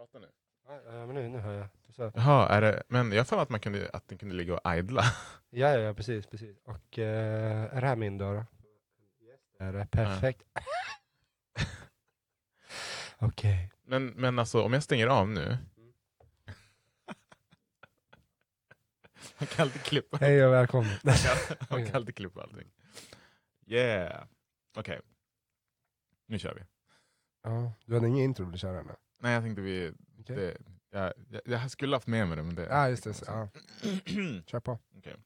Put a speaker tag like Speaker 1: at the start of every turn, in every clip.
Speaker 1: Prata nu.
Speaker 2: Ja, men nu, nu hör jag. Så.
Speaker 1: Jaha, är det, men jag har att, man kunde, att den kunde ligga och idla.
Speaker 2: Ja, ja, ja, precis, precis. Och eh, är det här min dörr? Är det perfekt? Okej.
Speaker 1: Men, men alltså om jag stänger av nu. Man kan alltid klippa.
Speaker 2: Hej och välkommen.
Speaker 1: Man kan, man kan alltid klippa allting. Yeah. Okej. Nu kör vi.
Speaker 2: ja, du hade ingen intro du ännu?
Speaker 1: Nej jag tänkte vi...
Speaker 2: Okej.
Speaker 1: Det, jag, jag, jag skulle haft med mig det men det...
Speaker 2: Ja, just det. så, Ja, kör på.
Speaker 1: Okej.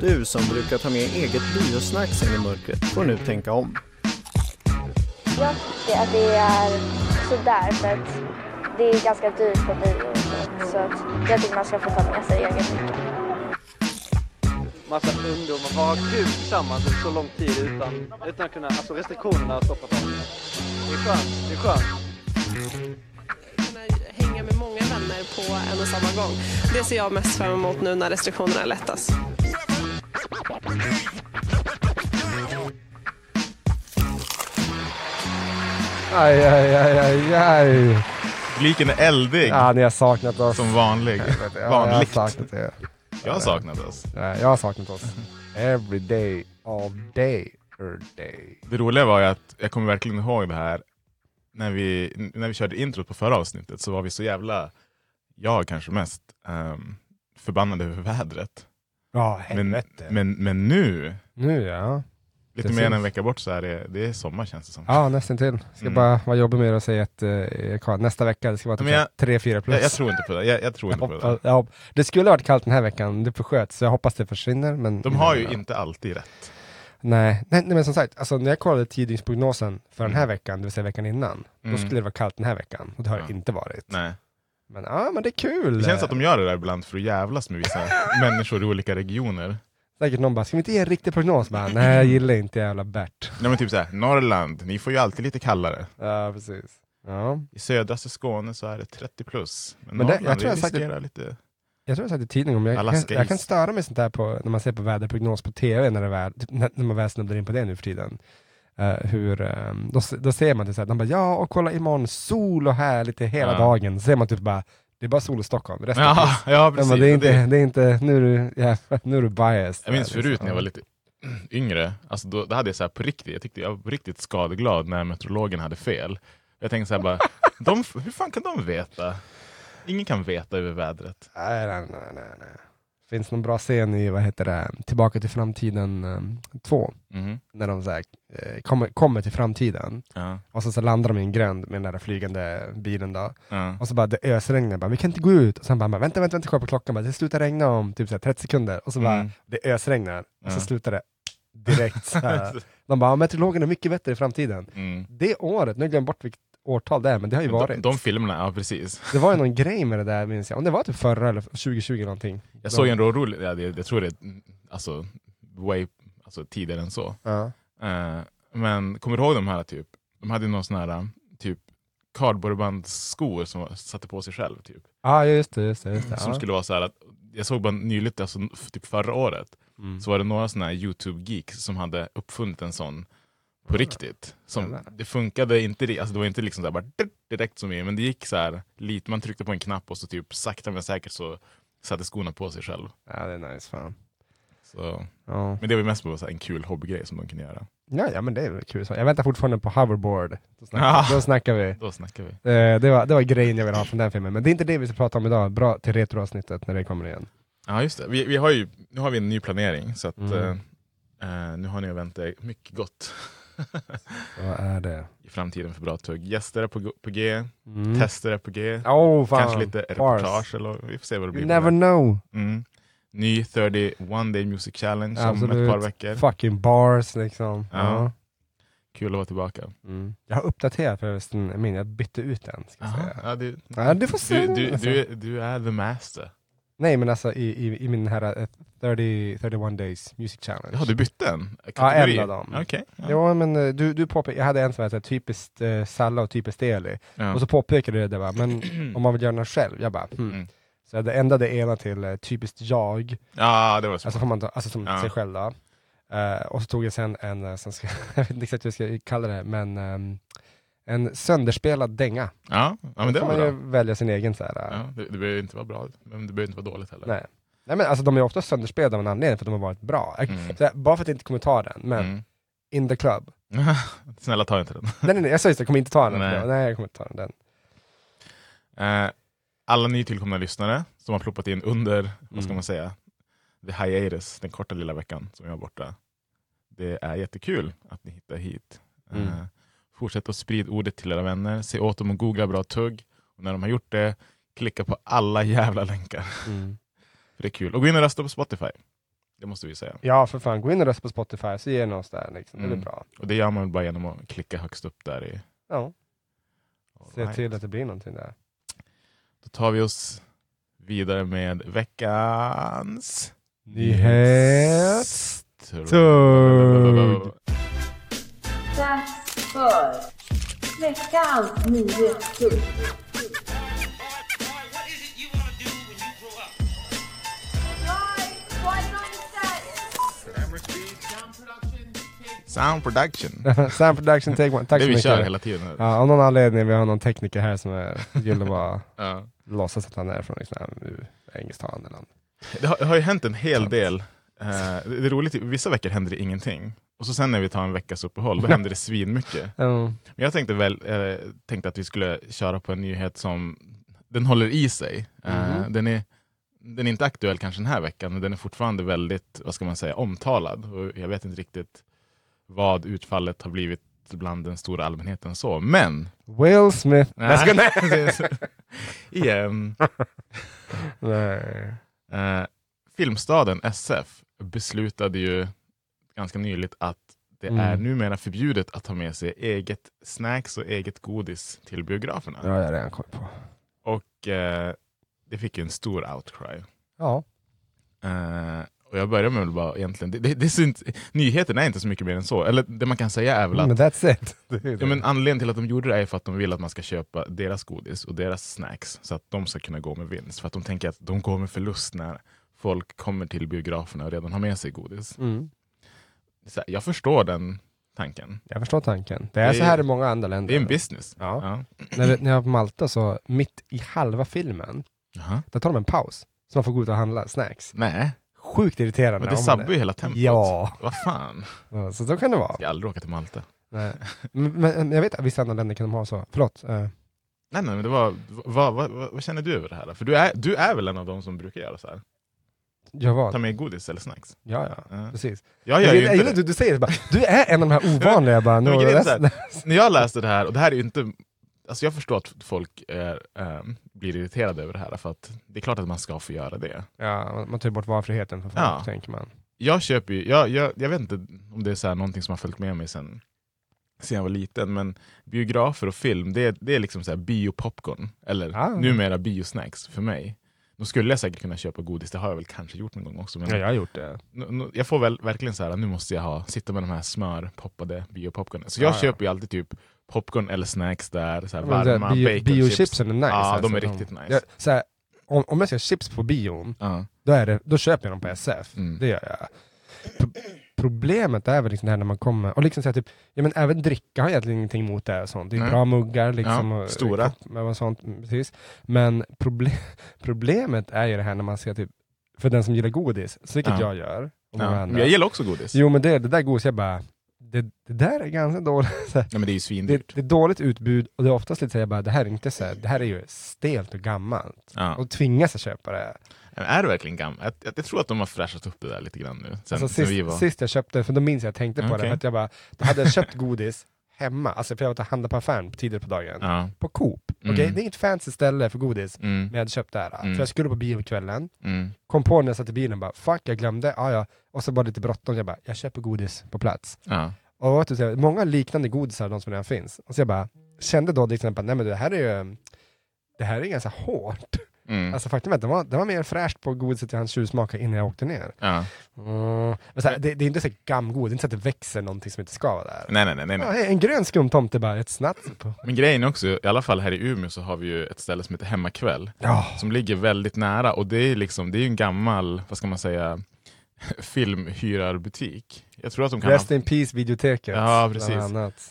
Speaker 3: Du som brukar ta med eget biosnacks in i mörkret får nu tänka om.
Speaker 4: Jag tycker att det är sådär för att det är ganska dyrt på bio så. Jag tycker man ska få ta med sig dricka.
Speaker 5: Massa ungdomar ha kul tillsammans under så lång tid utan, utan att kunna, alltså restriktionerna har stoppat dem. Det är skönt, det är skönt.
Speaker 6: hänga med många vänner på en och samma gång. Det ser jag mest fram emot nu när restriktionerna lättas.
Speaker 2: Aj, aj, aj, aj, aj.
Speaker 1: Publiken är eldig.
Speaker 2: Ja, ni har saknat oss.
Speaker 1: Som vanlig.
Speaker 2: Ja, jag har
Speaker 1: Vanligt.
Speaker 2: Er.
Speaker 1: Jag har saknat oss.
Speaker 2: Ja, jag har saknat oss. Every day, all day, every day.
Speaker 1: Det roliga var ju att jag kommer verkligen ihåg det här när vi, när vi körde introt på förra avsnittet så var vi så jävla, jag kanske mest, um, förbannade över vädret.
Speaker 2: Ja,
Speaker 1: Men,
Speaker 2: helvete.
Speaker 1: men, men nu,
Speaker 2: Nu ja.
Speaker 1: Lite mer än en vecka bort så är det, det är sommar känns det som.
Speaker 2: Ja, nästan till. Ska
Speaker 1: Mm.
Speaker 2: bara vara jobbig med och säga att eh, nästa vecka det ska vara
Speaker 1: Men jag-
Speaker 2: typ 3-4 plus.
Speaker 1: Jag, jag tror inte på det. Jag, jag tror inte på det.
Speaker 2: hoppas, hopp- det skulle ha varit kallt den här veckan, det försköts, så jag hoppas det försvinner. Men
Speaker 1: De har ju
Speaker 2: Ja.
Speaker 1: inte alltid rätt.
Speaker 2: Nej, nej, nej men som sagt, alltså, när jag kollade tidningsprognosen för den här
Speaker 1: Mm.
Speaker 2: veckan, det vill säga veckan innan,
Speaker 1: Mm.
Speaker 2: då skulle det vara kallt den här veckan. Och det har
Speaker 1: Ja.
Speaker 2: det inte varit.
Speaker 1: Nej.
Speaker 2: Men ja, men det är kul.
Speaker 1: Det känns att de gör det där ibland för att jävlas med vissa människor i olika regioner.
Speaker 2: Säkert någon bara, ska vi inte ge en riktig prognos? Bara, nej, jag gillar inte jävla Bert.
Speaker 1: Nej men typ såhär, Norrland, ni får ju alltid lite kallare.
Speaker 2: Ja, precis. Ja.
Speaker 1: I södraste Skåne så är det 30 plus. Men,
Speaker 2: Men det-
Speaker 1: Norrland,
Speaker 2: jag tror jag sagt det-
Speaker 1: lite...
Speaker 2: Jag tror jag sagt i tidningen, om jag, kan,
Speaker 1: Alaska
Speaker 2: jag kan störa mig sånt där på, när man ser på väderprognos på tv, när, det väl, typ, när när man väl snubblar in på det nu för tiden. Eh, hur, ehm, då, då ser man det så här, de bara ja, och kolla imorgon, sol och härligt hela
Speaker 1: Ja.
Speaker 2: dagen. Så ser man typ bara, det är bara sol i Stockholm, resten
Speaker 1: Ja, ja precis.
Speaker 2: men det är inte, det är inte, nu är du, ja, nu är du biased.
Speaker 1: Jag minns förut
Speaker 2: liksom.
Speaker 1: när jag var lite yngre, alltså då, då hade jag så här på riktigt, jag tyckte jag var riktigt skadeglad när meteorologen hade fel. Jag tänkte så här bara, de, hur fan kan de veta? Ingen kan veta över vädret.
Speaker 2: Nej, nej, nej, nej. Finns någon bra scen i, vad heter det, Tillbaka till framtiden 2,
Speaker 1: Mhm.
Speaker 2: när de så här, eh, kommer, kommer till framtiden.
Speaker 1: Ja,
Speaker 2: Och så, så landar de i en gränd med den där flygande bilen då.
Speaker 1: ja.
Speaker 2: Och så bara det ösregnar, bara, vi kan inte gå ut. Och sen bara, vänta, vänta, vänta, kolla på klockan, bara, det slutar regna om typ så här 30 sekunder. Och så bara,
Speaker 1: Mm.
Speaker 2: det ösregnar. Och så
Speaker 1: Ja.
Speaker 2: slutar det direkt så här. De bara, meteorologerna är mycket bättre i framtiden.
Speaker 1: Mm.
Speaker 2: Det året, nu har jag glömt bort vilket årtal det är, men det har ju varit.
Speaker 1: De, de filmerna, ja precis.
Speaker 2: Det var ju någon grej med det där minns jag, om det var typ förra eller 2020 någonting.
Speaker 1: Jag såg en rolig, ja, det, jag tror det alltså, way alltså, tidigare än så.
Speaker 2: Ja.
Speaker 1: Eh, men kommer du ihåg de här typ? De hade någon sån här typ kardborrebandsskor som satte på sig själv. Typ.
Speaker 2: Ja, just det, just det. Just det.
Speaker 1: Som
Speaker 2: Ja.
Speaker 1: skulle vara så här att, jag såg bara nyligt, alltså, typ förra året,
Speaker 2: Mm.
Speaker 1: så var det några såna här YouTube-geeks som hade uppfunnit en sån på riktigt. Som, det funkade inte, alltså det var inte liksom så bara direkt som i, men det gick så här lite, man tryckte på en knapp och så typ sakta men säkert så satte skorna på sig själv.
Speaker 2: ja, det är nice fan.
Speaker 1: Så,
Speaker 2: Ja.
Speaker 1: men det var mest bara så en kul hobbygrej som de kunde göra.
Speaker 2: Ja, ja, men det är väl kul. Jag väntar fortfarande på hoverboard. Då snackar,
Speaker 1: Ja.
Speaker 2: då snackar vi.
Speaker 1: Då snackar vi.
Speaker 2: Eh, det, var, det var grejen jag ville ha från den filmen, men det är inte det vi ska prata om idag. Bra till retroavsnittet när det kommer igen.
Speaker 1: Ja just det, vi, vi har ju, nu har vi en ny planering så att
Speaker 2: Mm.
Speaker 1: eh, eh, nu har ni att vänta mycket gott
Speaker 2: Vad är det?
Speaker 1: i framtiden för Bra Tugg. Gäster är på, på G,
Speaker 2: Mm.
Speaker 1: tester är på G,
Speaker 2: Oh, fan.
Speaker 1: kanske lite reportage eller vi får se vad det blir.
Speaker 2: You never know.
Speaker 1: Mm. Ny 31 Day Music Challenge om
Speaker 2: Absolut.
Speaker 1: ett par veckor.
Speaker 2: Fucking bars liksom.
Speaker 1: Ja.
Speaker 2: Ja.
Speaker 1: Kul att vara tillbaka.
Speaker 2: Mm. Jag har uppdaterat förresten min, jag bytte ut den. Ska
Speaker 1: Aha,
Speaker 2: säga.
Speaker 1: ja, du,
Speaker 2: Ja, du får se.
Speaker 1: du, du, du, du är the master.
Speaker 2: Nej men alltså i, i, i min här eh, 30, 31 days music challenge.
Speaker 1: Ja, du bytte en?
Speaker 2: Ja,
Speaker 1: Kategori?
Speaker 2: en av dem.
Speaker 1: Okej. ja.
Speaker 2: Jo men eh, du, du påpekade, jag hade en som var så här, typiskt eh, Salla och typiskt Eli.
Speaker 1: Ja.
Speaker 2: Och så påpekade du det, bara, men om man vill göra den själv, jag bara hmm.
Speaker 1: Mm.
Speaker 2: Så jag ändrade ena till eh, typiskt jag,
Speaker 1: ja, det var så.
Speaker 2: alltså, får man ta, alltså som
Speaker 1: Ja.
Speaker 2: sig själv då. Eh, och så tog jag sen en, eh, som ska, jag vet inte exakt hur jag ska kalla det, men ehm, en sönderspelad dänga.
Speaker 1: Ja, ja men det var
Speaker 2: man ju
Speaker 1: bra.
Speaker 2: välja sin egen så här.
Speaker 1: Ja, det, det behöver inte vara bra, men det behöver inte vara dåligt heller.
Speaker 2: Nej. Nej men alltså de är ofta sönderspelade av en anledning för att de har varit bra.
Speaker 1: Mm.
Speaker 2: Så här, bara för att jag inte kommer ta den, men
Speaker 1: Mm.
Speaker 2: in the club.
Speaker 1: Snälla ta inte den.
Speaker 2: nej nej nej, jag sa just det, jag kommer inte ta den.
Speaker 1: Nej.
Speaker 2: Nej, jag kommer inte ta den.
Speaker 1: Eh, alla nytillkomna lyssnare som har ploppat in under, vad ska
Speaker 2: Mm.
Speaker 1: man säga, the hiatus, den korta lilla veckan som jag var borta. Det är jättekul att ni hittar hit. Eh,
Speaker 2: Mm.
Speaker 1: Fortsätt att sprida ordet till era vänner, se åt dem att googla bra tugg. Och när de har gjort det, klicka på alla jävla länkar.
Speaker 2: Mm.
Speaker 1: För det är kul. Och gå in och rösta på Spotify. Det måste vi säga.
Speaker 2: Ja för fan, gå in och rösta på Spotify så ger ni oss där liksom. Det
Speaker 1: Mm.
Speaker 2: är bra.
Speaker 1: Och det gör man väl bara genom att klicka högst upp där i...
Speaker 2: Ja, se
Speaker 1: Alright.
Speaker 2: till att det blir någonting där.
Speaker 1: Då tar vi oss vidare med veckans...
Speaker 2: Nyhets...
Speaker 7: För veckans nyhetstugg.
Speaker 1: Sound production.
Speaker 2: Sound production take one. Tack
Speaker 1: det
Speaker 2: så
Speaker 1: vi kör
Speaker 2: mycket.
Speaker 1: hela tiden. Här.
Speaker 2: Ja, av någon anledning, vi har någon tekniker här som är, gillar bara
Speaker 1: Ja.
Speaker 2: låtsas att han är från liksom, engelsktalande land.
Speaker 1: Det, har, det har ju hänt en hel del. Eh, det, det är roligt, vissa veckor händer det ingenting. Och så sen när vi tar en veckas uppehåll, då händer det svinmycket. Men jag tänkte, väl, eh, tänkte att vi skulle köra på en nyhet som den håller i sig. Eh,
Speaker 2: Mhm.
Speaker 1: den, är, den är inte aktuell kanske den här veckan, men den är fortfarande väldigt, vad ska man säga, omtalad. Och jag vet inte riktigt vad utfallet har blivit bland den stora allmänheten så. Men...
Speaker 2: Will Smith. Nej, ska.
Speaker 1: Igen.
Speaker 2: nej.
Speaker 1: Eh, Filmstaden SF beslutade ju ganska nyligt att det
Speaker 2: Mm.
Speaker 1: är numera förbjudet att ta med sig eget snacks och eget godis till biograferna.
Speaker 2: Ja, jag har redan koll på.
Speaker 1: Och eh, det fick ju en stor outcry.
Speaker 2: Ja.
Speaker 1: Eh, och jag börjar med väl bara egentligen, det, det, det inte, nyheten är inte så mycket mer än så. Eller det man kan säga är väl att
Speaker 2: Men that's it. Det
Speaker 1: Ja,
Speaker 2: det.
Speaker 1: men anledningen till att de gjorde det är för att de vill att man ska köpa deras godis och deras snacks så att de ska kunna gå med vinst. För att de tänker att de går med förlust när folk kommer till biograferna och redan har med sig godis.
Speaker 2: Mm.
Speaker 1: Här, jag förstår den tanken.
Speaker 2: Jag förstår tanken. Det är
Speaker 1: Det
Speaker 2: så
Speaker 1: är-
Speaker 2: här i många andra länder.
Speaker 1: Det är en business.
Speaker 2: Ja.
Speaker 1: Ja.
Speaker 2: när, när jag var på Malta så, mitt i halva filmen,
Speaker 1: Jaha.
Speaker 2: där tar de en paus. Så man får gå ut och handla snacks.
Speaker 1: Nej,
Speaker 2: Sjukt irriterande.
Speaker 1: men det sabbar ju hela tempot.
Speaker 2: Ja.
Speaker 1: Vad fan.
Speaker 2: Ja, Så så kan det vara.
Speaker 1: Jag ska aldrig åka till Malta.
Speaker 2: Nej. Men, men jag vet att vissa andra länder kan de ha så. Förlåt. eh,
Speaker 1: Nej, nej, men det var, vad, vad, vad, vad känner du över det här? För du är, du är väl en av de som brukar göra så här?
Speaker 2: Jag var.
Speaker 1: Ta med godis eller snacks?
Speaker 2: Ja, ja.
Speaker 1: Ja.
Speaker 2: Precis.
Speaker 1: Jag
Speaker 2: Jag
Speaker 1: gör ju
Speaker 2: jag
Speaker 1: inte
Speaker 2: gillar
Speaker 1: det.
Speaker 2: att du, du säger det bara, du är en av de här ovanliga. bara,
Speaker 1: Men
Speaker 2: no,
Speaker 1: här, när jag läste det här, och det här är inte... Alltså jag förstår att folk är, ehm, blir irriterade över det här, för att det är klart att man ska få göra det.
Speaker 2: ja, man- tar bort valfriheten för folk,
Speaker 1: Ja.
Speaker 2: tänker man.
Speaker 1: Jag köper ju, jag, jag, jag vet inte om det är så här någonting som har följt med mig sen, sen jag var liten, men biografer och film, det är, det är liksom så här biopopcorn, eller
Speaker 2: Ah.
Speaker 1: numera biosnacks för mig. Då skulle jag säkert kunna köpa godis, det har jag väl kanske gjort någon gång också. Men
Speaker 2: Ja, jag har gjort det.
Speaker 1: jag får väl verkligen så här, nu måste jag ha, sitta med de här smörpoppade biopopcornen. Så jag
Speaker 2: Ja,
Speaker 1: köper ju alltid typ popcorn eller snacks där, så här, varma
Speaker 2: bio-
Speaker 1: baconchips.
Speaker 2: Biochipsen är nice.
Speaker 1: Ja,
Speaker 2: alltså.
Speaker 1: de är riktigt nice.
Speaker 2: Jag, så här, om, om jag ska ha chips på bion,
Speaker 1: Ja.
Speaker 2: då, är det, då köper jag dem på SF.
Speaker 1: Mm.
Speaker 2: Det gör jag. Pro problemet är väl liksom det här när man kommer, och liksom så här, typ, ja, men även dricka har egentligen ingenting emot det. Och sånt. Det är
Speaker 1: Nej.
Speaker 2: bra muggar. Liksom,
Speaker 1: Ja,
Speaker 2: och,
Speaker 1: stora.
Speaker 2: Och, och sånt, precis. Men proble problemet är ju det här när man ska, typ, för den som gillar godis, så vilket
Speaker 1: Ja.
Speaker 2: jag gör,
Speaker 1: Ja. jag gillar också godis.
Speaker 2: Jo men det, det där godis, jag bara, det, det där är ganska dåligt.
Speaker 1: Ja, men det är ju
Speaker 2: det,
Speaker 1: svindyrt.
Speaker 2: det är dåligt utbud och det är oftast lite såhär, bara, det här är inte så här, det här är ju stelt och gammalt.
Speaker 1: Ja.
Speaker 2: Och tvingas att köpa det.
Speaker 1: Är det verkligen gammalt? Jag, jag, jag tror att de har fräschat upp det där lite grann nu. Sen,
Speaker 2: Alltså, sist,
Speaker 1: vi var...
Speaker 2: sist jag köpte, för då minns jag, jag tänkte på det,
Speaker 1: Okej.
Speaker 2: för att jag bara, då hade jag köpt godis hemma, alltså för jag var och handlade på affären tidigare på dagen,
Speaker 1: Ja.
Speaker 2: på Coop.
Speaker 1: Mm.
Speaker 2: Okej, det är inget fancy ställe för godis,
Speaker 1: Mm.
Speaker 2: men jag hade köpt där.
Speaker 1: Mm.
Speaker 2: För jag skulle på bio kvällen,
Speaker 1: Mm.
Speaker 2: kom på när jag satt i bilen, bara fuck jag glömde, ja ja. Och så var det lite bråttom, jag bara, jag köper godis på plats.
Speaker 1: Ja.
Speaker 2: Och du, så många liknande godisar, de som redan finns. Och så jag bara, kände då till exempel, nej men det här är ju, det här är ganska hårt.
Speaker 1: Mm.
Speaker 2: Alltså faktum är att det var, det var mer fräscht på godiset jag hann tjuvsmaka innan jag åkte ner.
Speaker 1: ja.
Speaker 2: Mm. Men så här, det, det är inte så gammgodis, det är inte så att det växer någonting som inte ska vara där.
Speaker 1: Nej, nej, nej. nej.
Speaker 2: Ja, en grön skumtomte bara, ett snatt på.
Speaker 1: Men grejen är också, i alla fall här i Umeå så har vi ju ett ställe som heter Hemmakväll.
Speaker 2: Ja.
Speaker 1: Som ligger väldigt nära och det är liksom, det är ju en gammal, vad ska man säga, filmhyrarbutik. Jag tror att de kan
Speaker 2: Rest in peace videoteket.
Speaker 1: Ja, precis.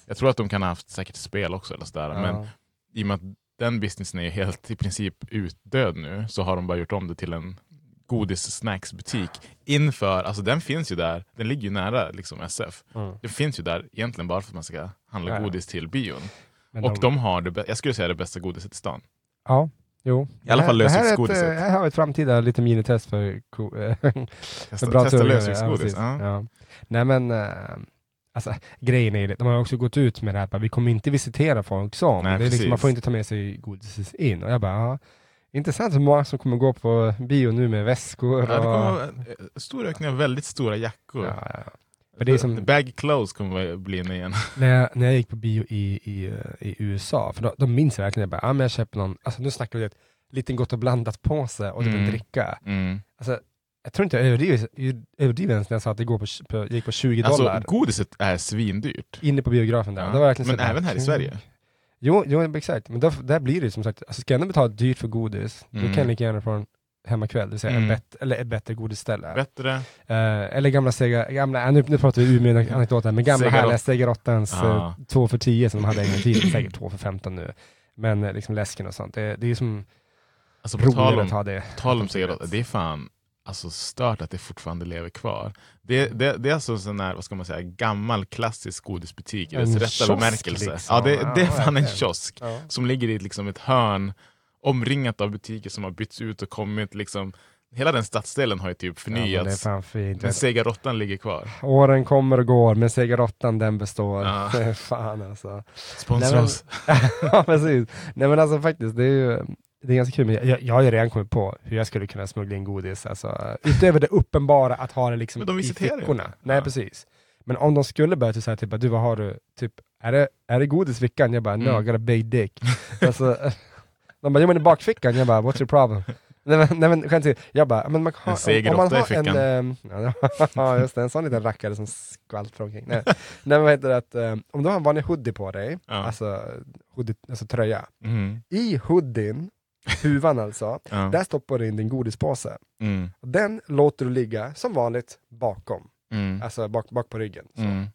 Speaker 1: jag tror att de kan ha haft säkert spel också eller sådär. Men
Speaker 2: Ja.
Speaker 1: i och med att den businessen är helt i princip utdöd nu så har de bara gjort om det till en godis-snacksbutik inför, alltså den finns ju där, den ligger ju nära liksom SF.
Speaker 2: Mm.
Speaker 1: Den finns ju där egentligen bara för att man ska handla
Speaker 2: Ja, ja.
Speaker 1: godis till bion.
Speaker 2: Men
Speaker 1: och de har det, jag skulle säga det bästa godiset i stan.
Speaker 2: Ja, jo.
Speaker 1: I alla fall
Speaker 2: Det här-
Speaker 1: lösviktsgodiset.
Speaker 2: eh, Här har vi ett framtida lite minitest för, ko-
Speaker 1: Testa,
Speaker 2: för bra
Speaker 1: testa lösviktsgodis.
Speaker 2: precis.
Speaker 1: Ja,
Speaker 2: Ja. Nej men, eh, alltså grejen är det, de har också gått ut med det här, bara, vi kommer inte visitera folk som.
Speaker 1: Nej,
Speaker 2: det är liksom, man får inte ta med sig godis in. Och jag bara, ja, intressant hur många som kommer gå på bio nu med väskor.
Speaker 1: Ja, det
Speaker 2: och,
Speaker 1: kommer en eh, stor ökning av väldigt stora jackor.
Speaker 2: ja, ja. För det är som,
Speaker 1: Bag clothes kommer bli inne igen.
Speaker 2: när, jag, när jag gick på bio i, i, eh, i USA, för då, då minns jag verkligen, jag bara, ja, men jag köper någon, alltså nu snackar vi ett liten gott och blandat påse och typ en
Speaker 1: Mm.
Speaker 2: dricka.
Speaker 1: Mm.
Speaker 2: Alltså, jag tror inte jag överdriver, överdriver ens när jag sa att det går på, på, gick på 20 dollar.
Speaker 1: Alltså godiset är svindyrt.
Speaker 2: inne på biografen där.
Speaker 1: Ja,
Speaker 2: Det var verkligen
Speaker 1: men även här i. Sverige.
Speaker 2: Jo, jo exakt. Men då, där blir det som sagt, alltså ska jag ändå betala dyrt för godis, då
Speaker 1: Mm.
Speaker 2: kan jag lika gärna få en hemmakväll, det vill säga en
Speaker 1: Mm.
Speaker 2: bet, eller ett bättre godisställe.
Speaker 1: Bättre.
Speaker 2: Eh, eller gamla Sega, gamla, äh, nu, nu pratar vi Umeå-anekdoter, men gamla
Speaker 1: Sega
Speaker 2: härliga
Speaker 1: Rot-
Speaker 2: Sega Rottans
Speaker 1: Ah.
Speaker 2: eh, två för 10 som de hade en gång tiden, säkert två för 15 nu. Men eh, liksom läsken och sånt, det, det är som
Speaker 1: Alltså på tal om,
Speaker 2: att ha det.
Speaker 1: tal om cigaretter, det är fan alltså stört att det fortfarande lever kvar. Det, det, det är alltså en sån här, vad ska man säga, gammal klassisk godisbutik i dess rätta bemärkelse.
Speaker 2: liksom.
Speaker 1: Ja, det, det är
Speaker 2: Ja,
Speaker 1: fan en kiosk
Speaker 2: Ja.
Speaker 1: som ligger i liksom ett hörn omringat av butiker som har bytts ut och kommit liksom Hela den stadsdelen har ju typ
Speaker 2: Ja, men
Speaker 1: förnyats.
Speaker 2: fint.
Speaker 1: men Sega Råttan ligger kvar.
Speaker 2: Åren kommer och går, men Sega Rottan den består.
Speaker 1: Ja.
Speaker 2: fan alltså.
Speaker 1: Sponsra
Speaker 2: men-
Speaker 1: oss.
Speaker 2: ja, precis. Nej men alltså faktiskt, det är ju det är ganska kul. Men jag, jag har ju redan kommit på hur jag skulle kunna smuggla in godis. Alltså, utöver det uppenbara att ha det liksom
Speaker 1: Men de
Speaker 2: i
Speaker 1: ju
Speaker 2: fickorna.
Speaker 1: inte.
Speaker 2: Nej
Speaker 1: Ja.
Speaker 2: precis. Men om de skulle börja säga typ, du vad har du? Typ, är det, är det godis i fickan? Jag bara, no,
Speaker 1: Mm.
Speaker 2: I got a big dick. alltså, de bara, jo men i bakfickan? Jag bara, what's your problem? Nej men, nej, men skämt jag bara, men man har,
Speaker 1: En
Speaker 2: om man
Speaker 1: i
Speaker 2: har en, ehm, ja just det, en sån liten rackare som skvalpar omkring. Nej, nej men vad heter det, att, ehm, om du har en vanlig hoodie på dig,
Speaker 1: Ja.
Speaker 2: alltså, hoodie, alltså tröja,
Speaker 1: Mm.
Speaker 2: i hoodien, huvan alltså,
Speaker 1: Ja.
Speaker 2: där stoppar du in din godispåse.
Speaker 1: Mm.
Speaker 2: Den låter du ligga som vanligt bakom,
Speaker 1: Mm.
Speaker 2: alltså bak, bak på ryggen. Så.
Speaker 1: Mm.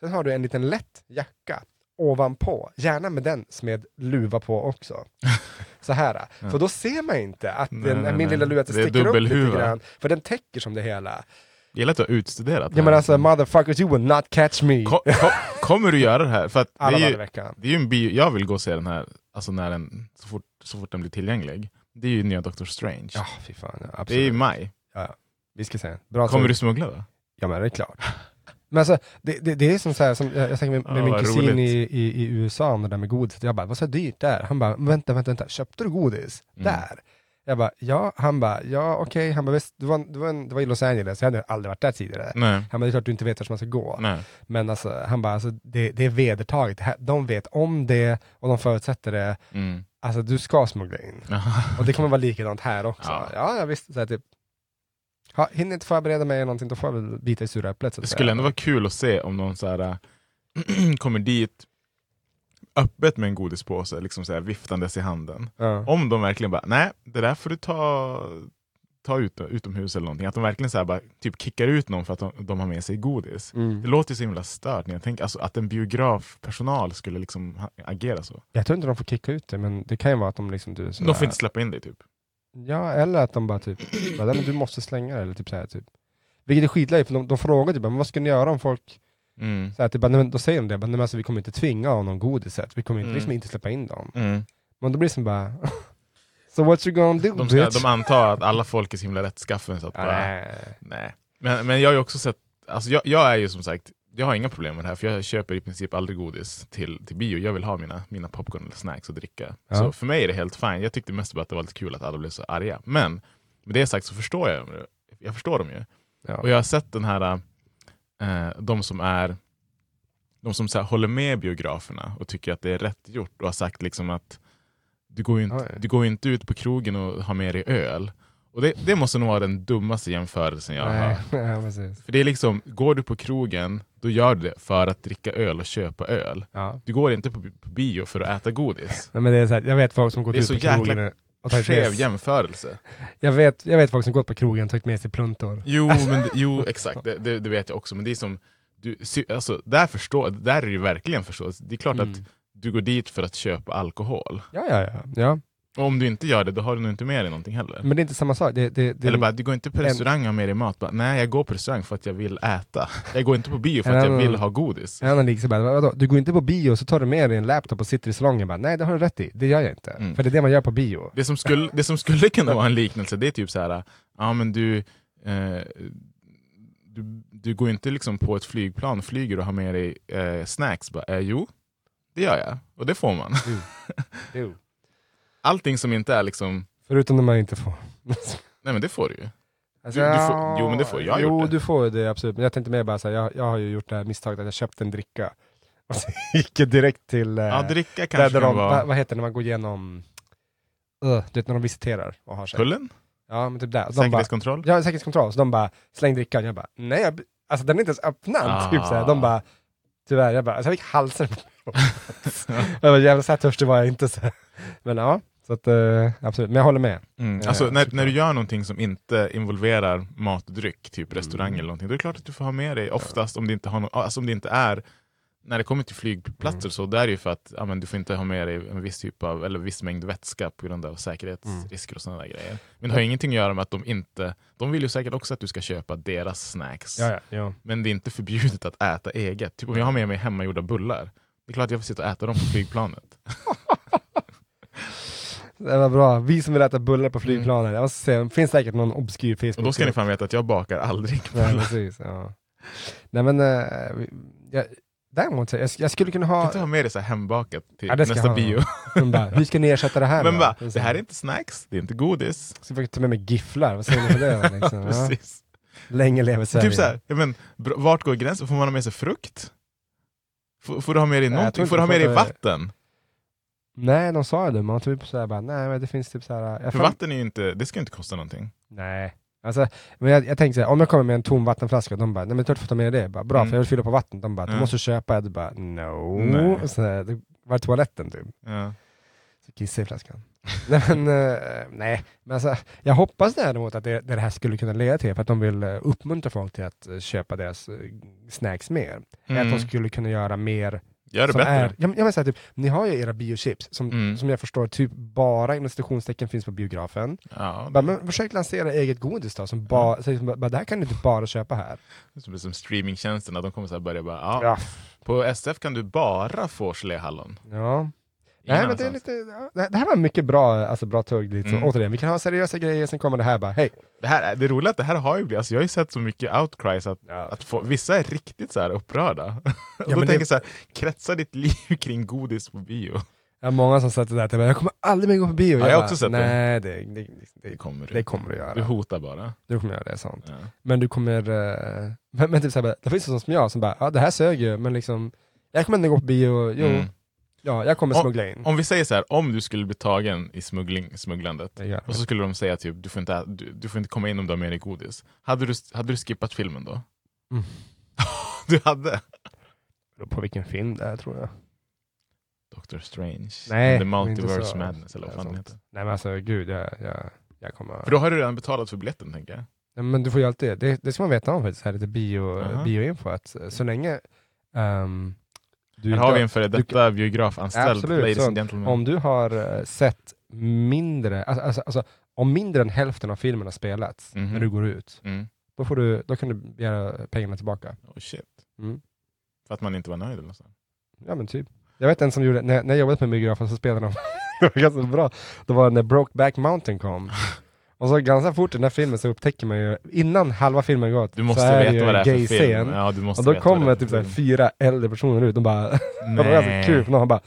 Speaker 2: Sen har du en liten lätt jacka ovanpå, gärna med den med luva på också. Så här,
Speaker 1: Ja.
Speaker 2: för då ser man inte att
Speaker 1: Nej,
Speaker 2: den,
Speaker 1: nej,
Speaker 2: min lilla luva det
Speaker 1: Det är
Speaker 2: sticker upp lite grann, för den täcker som det hela.
Speaker 1: Gillar att du har utstuderat
Speaker 2: Ja
Speaker 1: det
Speaker 2: men alltså motherfuckers you will not catch me.
Speaker 1: Ko- ko- kommer du göra det här? För att det
Speaker 2: Alla
Speaker 1: är
Speaker 2: dagar i
Speaker 1: ju,
Speaker 2: veckan.
Speaker 1: det är ju en bio, jag vill gå och se den här, alltså när den, så fort, så fort den blir tillgänglig. Det är ju nya Doctor Strange.
Speaker 2: Ja fy fan, ja,
Speaker 1: det är i maj.
Speaker 2: Vi ska se. Bra
Speaker 1: Kommer
Speaker 2: så-
Speaker 1: du smuggla då?
Speaker 2: Ja men det är klart. Men alltså, det, det, det är som så här, som jag, jag snackade med, med
Speaker 1: Ja,
Speaker 2: min kusin i, i, i USA om det där med godis. Jag bara, vad så dyrt det är? Han bara, vänta, vänta, vänta, köpte du godis?
Speaker 1: Mm.
Speaker 2: Där? Jag bara, ja. Han bara, ja okej. Han bara, visst, det var, det, var en, det var i Los Angeles, jag hade aldrig varit där tidigare.
Speaker 1: Nej.
Speaker 2: Han bara, det är klart du inte vet vart man ska gå.
Speaker 1: Nej.
Speaker 2: Men alltså, han bara, alltså, det, det är vedertaget. De vet om det och de förutsätter det.
Speaker 1: Mm.
Speaker 2: Alltså du ska smuggla in. Och det kommer vara likadant här också.
Speaker 1: Ja.
Speaker 2: Ja, ja visst. Så här, typ, ha, hinner inte förbereda mig någonting, då får jag väl bita i sura äpplet.
Speaker 1: Det skulle ändå vara kul att se om någon så här, äh, kommer dit öppet med en godispåse, liksom så här, viftandes i handen.
Speaker 2: Ja.
Speaker 1: Om de verkligen bara, nej, det där får du ta, ta ut, utomhus eller någonting. Att de verkligen så här, bara, typ kickar ut någon för att de, de har med sig godis.
Speaker 2: Mm.
Speaker 1: Det låter ju så himla stört när jag tänker alltså, att en biografpersonal skulle liksom agera så.
Speaker 2: Jag tror inte de får kicka ut det, men det kan ju vara att de liksom... Du,
Speaker 1: De får inte släppa in dig typ.
Speaker 2: Ja, eller att de bara typ, bara, "Nej, men du måste slänga det, eller typ så här, typ. Vilket är skitlöjligt, för de, de frågar typ, men vad ska ni göra om folk,
Speaker 1: Mm.
Speaker 2: så här, typ, bara, "Nej, då säger de det, bara, "Nej, men alltså, vi kommer inte tvinga någon godiset, vi kommer inte,
Speaker 1: Mm.
Speaker 2: liksom inte släppa in dem.
Speaker 1: Mm.
Speaker 2: Men då blir det som bara, so what you gonna do
Speaker 1: De, ska,
Speaker 2: bitch?
Speaker 1: de antar att alla folk är så himla rättskaffen så att bara,
Speaker 2: nej.
Speaker 1: Nej. Men, men jag har ju också sett, alltså jag, jag är ju som sagt, jag har inga problem med det här för jag köper i princip aldrig godis till, till bio. Jag vill ha mina, mina popcorn eller snacks och dricka.
Speaker 2: Ja.
Speaker 1: Så för mig är det helt fine. Jag tyckte mest bara att det var lite kul att alla blev så arga. Men med det sagt så förstår jag. Jag förstår dem ju.
Speaker 2: Ja.
Speaker 1: Och jag har sett den här, eh, de som är de som så håller med biograferna och tycker att det är rätt gjort och har sagt liksom att du går ju inte,
Speaker 2: Oj.
Speaker 1: du går inte ut på krogen och har med dig öl. Och det, det måste nog vara den dummaste jämförelsen jag har
Speaker 2: Nej,
Speaker 1: hört.
Speaker 2: ja.
Speaker 1: För det är liksom, går du på krogen, då gör du det för att dricka öl och köpa öl.
Speaker 2: Ja.
Speaker 1: Du går inte på, på bio för att äta godis.
Speaker 2: Nej, men det är så här, jag vet folk som gått
Speaker 1: Det är
Speaker 2: ut
Speaker 1: så
Speaker 2: på krogen
Speaker 1: jäkla-
Speaker 2: och- tagit
Speaker 1: skev
Speaker 2: med,
Speaker 1: jämförelse.
Speaker 2: jag, vet, jag vet folk som gått på krogen och tagit med sig pluntor.
Speaker 1: Jo, men, det- jo exakt, det, det, det vet jag också. Men det är som, du, sy- alltså, där, förstår, där är det ju verkligen förståelse. Det är klart att
Speaker 2: Mm.
Speaker 1: Du går dit för att köpa alkohol.
Speaker 2: Ja, ja, ja. ja.
Speaker 1: Och om du inte gör det, då har du nog inte med dig någonting heller.
Speaker 2: Men det är inte samma sak. Det, det, det,
Speaker 1: Eller bara, du går inte på restaurang och har med dig mat. Bara, Nej, jag går på restaurang för att jag vill äta. Jag går inte på bio för att jag
Speaker 2: Ja,
Speaker 1: vill ha godis.
Speaker 2: En annan liknelse bara, vadå? Du går inte på bio så tar du med dig en laptop och sitter i salongen bara, nej det har du rätt i, det gör jag inte.
Speaker 1: Mm.
Speaker 2: För det är det man gör på bio.
Speaker 1: Det som, skulle, det som skulle kunna vara en liknelse, det är typ så här, ja men du, eh, du, du går inte liksom på ett flygplan, flyger och har med dig eh, snacks. Bara, eh, jo, det gör jag. Och det får man.
Speaker 2: Jo.
Speaker 1: Allting som inte är liksom,
Speaker 2: Förutom när man inte får.
Speaker 1: nej men det får du ju.
Speaker 2: Alltså,
Speaker 1: Du- du får- jo, men det får jag har
Speaker 2: Jo,
Speaker 1: gjort det.
Speaker 2: du får det absolut. Men jag tänkte mer bara så här, jag, jag har ju gjort det här misstaget att jag köpte en dricka. Och så gick jag direkt till... eh,
Speaker 1: Ja, dricka
Speaker 2: där,
Speaker 1: kanske
Speaker 2: där
Speaker 1: kan
Speaker 2: de,
Speaker 1: vara
Speaker 2: vad, vad heter det när man går igenom... Uh, du vet när de visiterar och har sig.
Speaker 1: tullen,
Speaker 2: Ja, men typ där. De bara,
Speaker 1: säkerhetskontroll.
Speaker 2: ja, säkerhetskontroll. Så de bara, släng drickan. Jag bara, nej, jag, alltså den är inte ens öppnad.
Speaker 1: Ah.
Speaker 2: Typ så här. De bara, tyvärr. Jag bara, alltså, jag fick halsen på Jag var jävla så här törstig var jag inte. Så. Men ja, så att, eh, absolut. Men jag håller med.
Speaker 1: Mm.
Speaker 2: Eh,
Speaker 1: Alltså, när, när du gör någonting som inte involverar mat och dryck, typ restaurang
Speaker 2: Mm.
Speaker 1: eller någonting, då är det klart att du får ha med dig oftast om det inte, har no- alltså, om det inte är när det kommer till flygplatser
Speaker 2: Mm.
Speaker 1: så där är det ju för att ja, men du får inte ha med dig en viss typ av eller viss mängd vätska på grund av säkerhetsrisker och sådana där grejer. Men det har ingenting att göra med att de inte, de vill ju säkert också att du ska köpa deras snacks.
Speaker 2: Ja, ja, ja.
Speaker 1: Men det är inte förbjudet att äta eget. Typ om jag har med mig hemmagjorda bullar, det är klart jag får sitta och äta dem på flygplanet.
Speaker 2: Det var bra. Vi som vill äta bullar på flygplanen. Jag måste säga, det finns säkert någon obskyr Facebook.
Speaker 1: Och då ska ni fan veta att jag bakar aldrig
Speaker 2: Nej,
Speaker 1: bullar.
Speaker 2: precis. Ja. Nej men, eh, vi- jag, däremot, jag, jag skulle kunna
Speaker 1: Kan
Speaker 2: ha...
Speaker 1: inte ha med dig så här hembakat till
Speaker 2: Ja, det ska
Speaker 1: nästa
Speaker 2: jag ha.
Speaker 1: bio.
Speaker 2: Bara, hur ska ni ersätta det här
Speaker 1: Men bara, det här är inte snacks, det är inte godis.
Speaker 2: Så får jag ta med mig gifflar, vad säger ni på det? Liksom? Ja.
Speaker 1: Precis.
Speaker 2: Länge lever Sverige.
Speaker 1: Typ så här, ja, men, br- vart går gränsen? Får man ha med sig frukt? Får, får du ha med dig
Speaker 2: Nej,
Speaker 1: någonting?
Speaker 2: tror
Speaker 1: Får du ha med dig vatten?
Speaker 2: Nej, de sa det, man på så här bara, nej men det finns typ så här... Jag
Speaker 1: För
Speaker 2: fan-
Speaker 1: vatten är ju inte, det ska ju inte kosta någonting.
Speaker 2: Nej. Alltså, men jag, jag tänkte så här, om jag kommer med en tom vattenflaska, de bara, nej men klart du får ta med det. Bara, Bra,
Speaker 1: Mm.
Speaker 2: för jag vill fylla på vatten. De bara, du
Speaker 1: Ja.
Speaker 2: måste köpa. Jag bara, no.
Speaker 1: Nej.
Speaker 2: Så det var toaletten typ.
Speaker 1: Ja.
Speaker 2: Så kissade i flaskan. nej, men, eh, nej, men alltså, jag hoppas däremot att det, det här skulle kunna leda till, för att de vill eh, uppmuntra folk till att eh, köpa deras snacks mer. Är Att
Speaker 1: Mm.
Speaker 2: de skulle kunna göra mer
Speaker 1: Gör det
Speaker 2: som
Speaker 1: bättre.
Speaker 2: är, jag, jag här, typ, ni har ju era biochips som,
Speaker 1: Mm.
Speaker 2: som jag förstår typ bara inom citationstecken finns på biografen.
Speaker 1: Ja,
Speaker 2: Bara, men försök lansera eget godis då, som bara, så, bara, det här kan du inte bara köpa här.
Speaker 1: som, som streamingtjänsterna, de kommer så här börja bara, ja,
Speaker 2: Ja.
Speaker 1: på SF kan du bara få geléhallon.
Speaker 2: ja. Nej, men det, är lite, ja, det här var mycket bra, alltså bra tugg. Så.
Speaker 1: Mm.
Speaker 2: Återigen, vi kan ha seriösa grejer, sen kommer det här bara, hej.
Speaker 1: Det, här, är- det roliga är att det här har ju blivit, alltså jag har ju sett så mycket outcries att,
Speaker 2: Ja.
Speaker 1: att få, vissa är riktigt så här upprörda. och då
Speaker 2: men
Speaker 1: tänker
Speaker 2: det-
Speaker 1: så här, kretsar ditt liv kring godis på bio?
Speaker 2: Har många som sagt det där till mig, jag kommer aldrig mer gå på bio.
Speaker 1: Ja, jag har
Speaker 2: bara,
Speaker 1: också sett det.
Speaker 2: Nej, det, det, det,
Speaker 1: Det kommer du.
Speaker 2: det kommer du göra.
Speaker 1: Du hotar bara.
Speaker 2: Du kommer göra det, sant.
Speaker 1: Ja.
Speaker 2: Men du kommer, eh, men, men typ såhär, det finns sådana som jag som bara, ja det här sög ju, men liksom, jag kommer inte gå på bio, jo,
Speaker 1: Mm.
Speaker 2: Ja jag kommer
Speaker 1: Om-
Speaker 2: smuggla in.
Speaker 1: Om vi säger så här, om du skulle bli tagen i smuggling, smugglandet
Speaker 2: Det gör
Speaker 1: och så skulle de säga typ du får inte, du, du får inte komma in om du har med dig godis. Hade du, hade du skippat filmen då?
Speaker 2: Mm.
Speaker 1: du hade?
Speaker 2: På vilken film det är tror jag.
Speaker 1: Doctor Strange,
Speaker 2: Nej,
Speaker 1: The Multiverse
Speaker 2: så.
Speaker 1: Madness eller vad fan det heter.
Speaker 2: Nej men alltså gud, jag, jag, jag kommer...
Speaker 1: För då har du redan betalat för biljetten tänker jag.
Speaker 2: Nej, men du får ju alltid, det, det ska man veta om faktiskt, här lite bio,
Speaker 1: Aha.
Speaker 2: bioinfo, att eh, så länge du
Speaker 1: Här har vi en före detta biografanställd,
Speaker 2: Absolut,
Speaker 1: ladies
Speaker 2: så
Speaker 1: and gentlemen.
Speaker 2: Om du har eh, sett mindre, alltså, alltså, alltså om mindre än hälften av filmen har spelats
Speaker 1: Mhm.
Speaker 2: när du går ut,
Speaker 1: Mm.
Speaker 2: då, får du, då kan du begära pengarna tillbaka.
Speaker 1: Oh shit.
Speaker 2: Mm.
Speaker 1: För att man inte var nöjd eller sånt.
Speaker 2: Ja men typ. Jag vet en som gjorde, när, när jag jobbade med biografen så spelade de, det var ganska bra, det var när Brokeback Mountain kom. Och så ganska fort i den här filmen så upptäcker man ju, innan halva filmen gått,
Speaker 1: Du måste
Speaker 2: så är det
Speaker 1: veta vad det är
Speaker 2: en
Speaker 1: för film. Ja, du måste
Speaker 2: Och då
Speaker 1: veta det
Speaker 2: kommer typ så här
Speaker 1: film.
Speaker 2: fyra äldre personer ut, de bara, det var ganska kul, för någon bara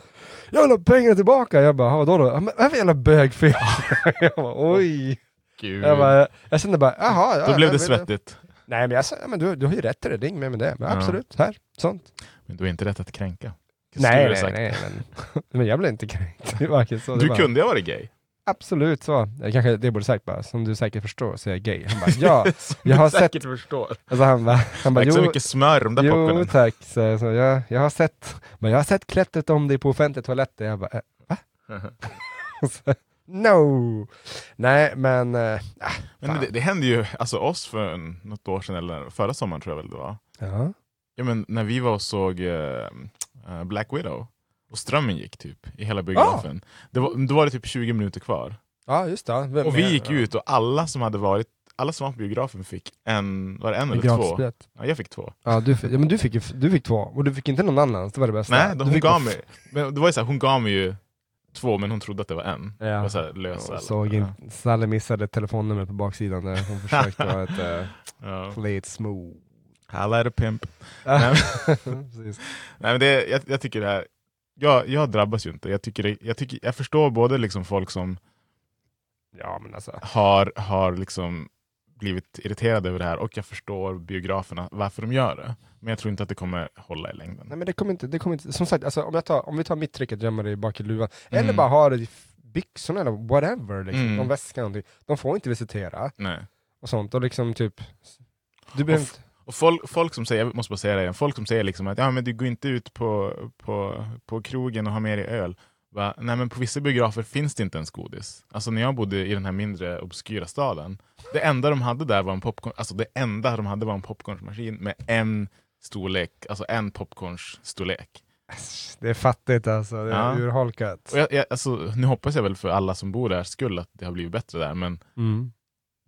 Speaker 2: Jag vill ha pengarna tillbaka! Jag bara, "Ja, vadå då? "Ja, Men vad för jävla bögfilm? jag bara, oj!
Speaker 1: Gud.
Speaker 2: Jag, bara, jag kände bara, jaha, ja,
Speaker 1: Då blev det svettigt.
Speaker 2: Nej men jag sa, ja, men du, du har ju rätt till det, det är inget mer med det. Men
Speaker 1: Ja.
Speaker 2: absolut, här, sånt.
Speaker 1: Men du har inte rätt att kränka.
Speaker 2: Nej, nej, nej, men, men jag blev inte kränkt. Det var så, det
Speaker 1: Du kunde ha varit gay.
Speaker 2: Absolut så. Jag kanske det borde sagt bara, som du säkert förstår så är jag gay. Han bara, ja. Jag har sett-
Speaker 1: säkert förstår.
Speaker 2: Alltså han bara, han bara
Speaker 1: Tack så
Speaker 2: jo,
Speaker 1: mycket smör de där
Speaker 2: jo
Speaker 1: popcornen.
Speaker 2: tack. Så, så jag, jag har sett, men jag har sett klättret om dig på offentliga toaletter. Jag bara, äh, va? Så, No! Nej, men... ah,
Speaker 1: Men det, det hände ju alltså oss för en- något år sedan, eller förra sommaren tror jag väl det var.
Speaker 2: Ja.
Speaker 1: Ja, men när vi var och såg eh, Black Widow och strömmen gick typ i hela biografen. Det var, då var det typ 20 minuter kvar.
Speaker 2: ja, just det. Vem-
Speaker 1: Och vi gick
Speaker 2: ja.
Speaker 1: ut och alla som hade varit alla som var på biografen fick en, var det en
Speaker 2: En
Speaker 1: eller två? Ja, jag fick två.
Speaker 2: Ja, du, fick- ja, men du fick, du fick två, och du fick inte någon annan, det var det bästa.
Speaker 1: Nej, hon gav mig, men det var ju så här, hon gav mig ju två men hon trodde att det var en.
Speaker 2: Ja.
Speaker 1: Det var så här lösa.
Speaker 2: Jag såg in, Sally missade ett telefonnummer på baksidan där hon försökte vara ett uh,
Speaker 1: ja.
Speaker 2: play it smooth.
Speaker 1: Alla är pimp.
Speaker 2: Ja.
Speaker 1: Nej, men det, jag, jag tycker det här, jag, jag drabbas ju inte. Jag, tycker det, jag, tycker, jag förstår både liksom folk som
Speaker 2: Ja men alltså.
Speaker 1: har, har liksom blivit irriterade över det här och jag förstår biograferna varför de gör det. Men jag tror inte att det kommer hålla i längden.
Speaker 2: Nej men det kommer inte, det kommer inte, som sagt, alltså, om, jag tar, om vi tar mitt trick att gömma det i bak i luvan,
Speaker 1: Mm.
Speaker 2: eller bara ha det i f- byxorna eller whatever, liksom,
Speaker 1: Mm.
Speaker 2: någon väska någonting. De får inte visitera
Speaker 1: Nej.
Speaker 2: och sånt, och liksom typ, du behöver inte,
Speaker 1: Och folk, folk som säger, jag måste bara säga det igen, folk som säger liksom att ja, men du går inte ut på, på, på krogen och har med dig öl. Va? Nej men på vissa biografer finns det inte ens godis. Alltså när jag bodde i den här mindre obskyra staden, det enda de hade där var en popcorn, alltså det enda de hade var en popcornsmaskin med en storlek, alltså en popcornsstorlek.
Speaker 2: det är fattigt alltså, det är
Speaker 1: Ja.
Speaker 2: urholkat.
Speaker 1: Och jag, jag, alltså, nu hoppas jag väl för alla som bor där skull att det har blivit bättre där, men
Speaker 2: Mm.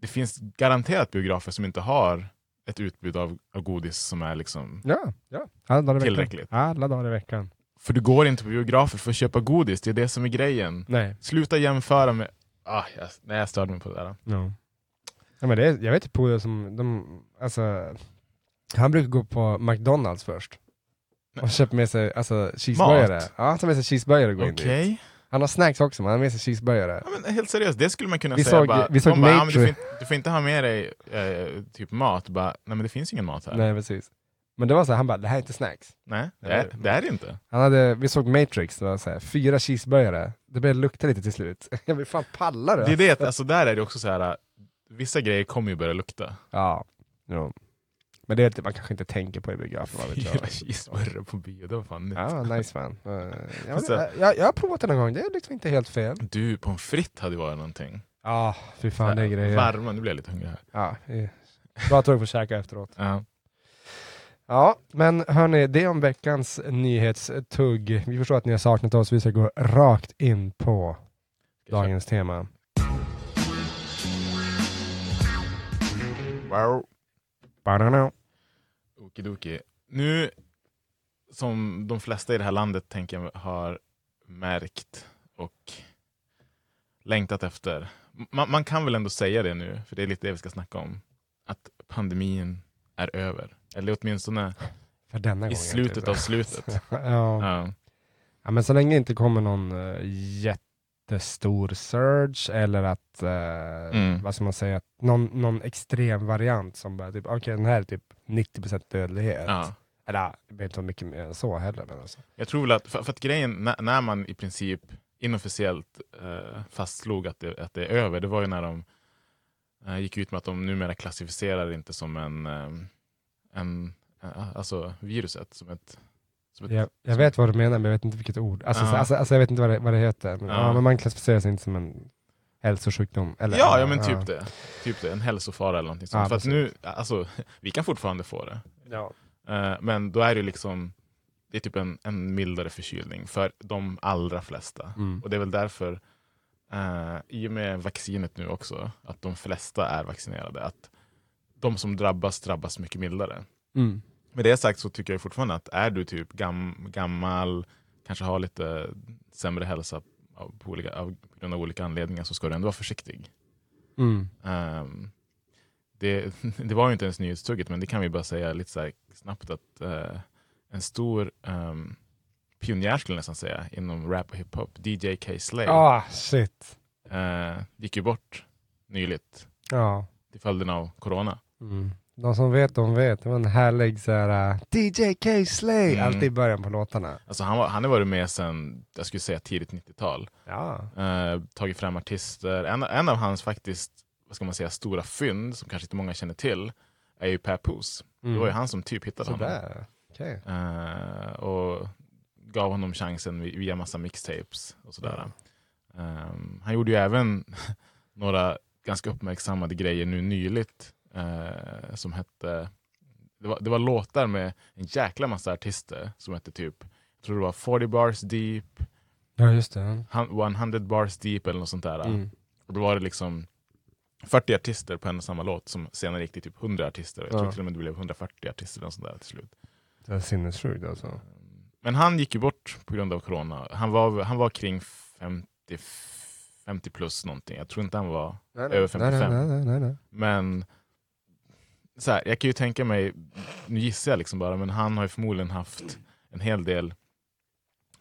Speaker 1: det finns garanterat biografer som inte har ett utbud av, av godis som är liksom
Speaker 2: Ja, ja. Alla dagar.
Speaker 1: Tillräckligt.
Speaker 2: Alla dagar i veckan.
Speaker 1: För du går inte på biografer för att köpa godis, det är det som är grejen.
Speaker 2: Nej.
Speaker 1: Sluta jämföra med... Ah, jag, nej, jag störde mig på det där.
Speaker 2: Ja. Ja, men det är, jag vet polare som, de, alltså, han brukar gå på McDonalds först. Och köpa med sig alltså, cheeseburgare.
Speaker 1: Mat?
Speaker 2: Ja, han tar med sig cheeseburgare och går
Speaker 1: Okej.
Speaker 2: in dit. Han har snacks också, men han har med sig cheeseburgare.
Speaker 1: Ja, men helt seriöst, det skulle man kunna
Speaker 2: Vi
Speaker 1: säga.
Speaker 2: såg-
Speaker 1: bara,
Speaker 2: vi såg
Speaker 1: bara, ja, men du, får inte, du får inte ha med dig eh, typ mat. Bara, nej men det finns ingen mat här.
Speaker 2: Nej, precis. Men det var så här, han bara, det här är inte snacks.
Speaker 1: Nej, det är det, är det inte.
Speaker 2: Han hade, vi såg Matrix, det var så här, fyra cheeseburgare. Det började lukta lite till slut. Jag vill fan palla det.
Speaker 1: Det är det, alltså där är det också så här. vissa grejer kommer ju börja lukta.
Speaker 2: Ja, jo. Men det är det man kanske inte tänker på i biografen.
Speaker 1: Fyra cheeseburgare på bio, det var fan nytt.
Speaker 2: Ja, nice fan. Jag,
Speaker 1: Alltså-
Speaker 2: jag, jag, jag har provat det någon gång, det är liksom inte helt fel.
Speaker 1: Du, pommes frites hade varit någonting.
Speaker 2: Ja, fy fan det är grejer.
Speaker 1: Varma, nu blir jag lite hungrig här.
Speaker 2: Ja, eh, bra tåg för att käka efteråt.
Speaker 1: Ja.
Speaker 2: Ja, men hörni, det om veckans nyhetstugg. Vi förstår att ni har saknat oss, vi ska gå rakt in på dagens tema.
Speaker 1: Wow. Okidoki. Nu, som de flesta i det här landet tänker jag har märkt och längtat efter. Man, man kan väl ändå säga det nu, för det är lite det vi ska snacka om. Att pandemin är över. Eller åtminstone
Speaker 2: För denna
Speaker 1: i
Speaker 2: gången.
Speaker 1: slutet
Speaker 2: typ.
Speaker 1: av slutet.
Speaker 2: ja.
Speaker 1: Ja.
Speaker 2: ja, men så länge det inte kommer någon uh, jättestor surge eller att, eh,
Speaker 1: Mm.
Speaker 2: vad ska man säga, någon, någon extrem variant som bara, typ, okej den här är typ 90% dödlighet.
Speaker 1: Ja.
Speaker 2: Eller det behöver inte vara mycket mer än så heller. Men alltså.
Speaker 1: Jag tror väl att, för, för att grejen, när, när man i princip inofficiellt eh, fastslog att det, att det är över, det var ju när de eh, gick ut med att de numera klassificerar det inte som en, eh, en eh, alltså viruset, som ett... Ett
Speaker 2: Jag, jag vet vad du menar, men jag vet inte vilket ord. Alltså,
Speaker 1: Ja.
Speaker 2: så, alltså, alltså jag vet inte vad det, vad det heter. Men,
Speaker 1: Ja.
Speaker 2: ja. men man klassificerar sig inte som en hälsosjukdom. Eller,
Speaker 1: ja, ja, men typ det. Typ det. En hälsofara eller någonting sånt. För nu, alltså, vi kan fortfarande få det.
Speaker 2: Ja.
Speaker 1: Eh, men då är det liksom, det är typ en, en mildare förkylning för de allra flesta.
Speaker 2: Mm.
Speaker 1: Och det är väl därför, eh, i och med vaccinet nu också, att de flesta är vaccinerade. Att de som drabbas, drabbas mycket mildare.
Speaker 2: Mm.
Speaker 1: Med det sagt så tycker jag fortfarande att är du typ gam, gammal, kanske har lite sämre hälsa av, på, olika, av, på grund av olika anledningar så ska du ändå vara försiktig.
Speaker 2: Mm.
Speaker 1: Ehm, det, det var ju inte ens nyhetstugget, men det kan vi bara säga lite snabbt att eh, en stor um, pionjär skulle jag nästan säga inom rap och hiphop, DJ K Slay,
Speaker 2: Ah, shit.
Speaker 1: eh, gick ju bort nyligt
Speaker 2: Ja.
Speaker 1: till följden av corona.
Speaker 2: Mm. De som vet, de vet. Det var en härlig så här, uh, DJ K Slay,
Speaker 1: Mm.
Speaker 2: alltid i början på låtarna.
Speaker 1: Alltså han, var, han har varit med sedan, jag skulle säga tidigt 90-tal.
Speaker 2: Ja.
Speaker 1: Eh, tagit fram artister. En, en av hans faktiskt, vad ska man säga, stora fynd, som kanske inte många känner till, är ju Papoose. Det var ju han som typ hittade honom.
Speaker 2: Mm. Sådär. Okej.
Speaker 1: Eh, och gav honom chansen vi- via massa mixtapes och sådär. Ehm, han gjorde ju även några ganska uppmärksammade grejer nu nyligt eh, som hette det var, det var låtar med en jäkla massa artister som hette typ, jag tror det var 40 bars deep,
Speaker 2: Ja, just det.
Speaker 1: hun- 100 bars deep eller något sånt där.
Speaker 2: Mm.
Speaker 1: Och då var det liksom 40 artister på en och samma låt som senare gick till typ 100 artister. Jag tror
Speaker 2: Ja.
Speaker 1: till och med det blev 140 artister eller något sånt där till slut.
Speaker 2: Det är sinnessjukt alltså.
Speaker 1: Men han gick ju bort på grund av corona. Han var, han var kring 50, 50 plus någonting. Jag tror inte han var över 55.
Speaker 2: Nej, nej, nej, nej.
Speaker 1: Men så här, jag kan ju tänka mig, nu gissar jag liksom bara, men han har ju förmodligen haft en hel del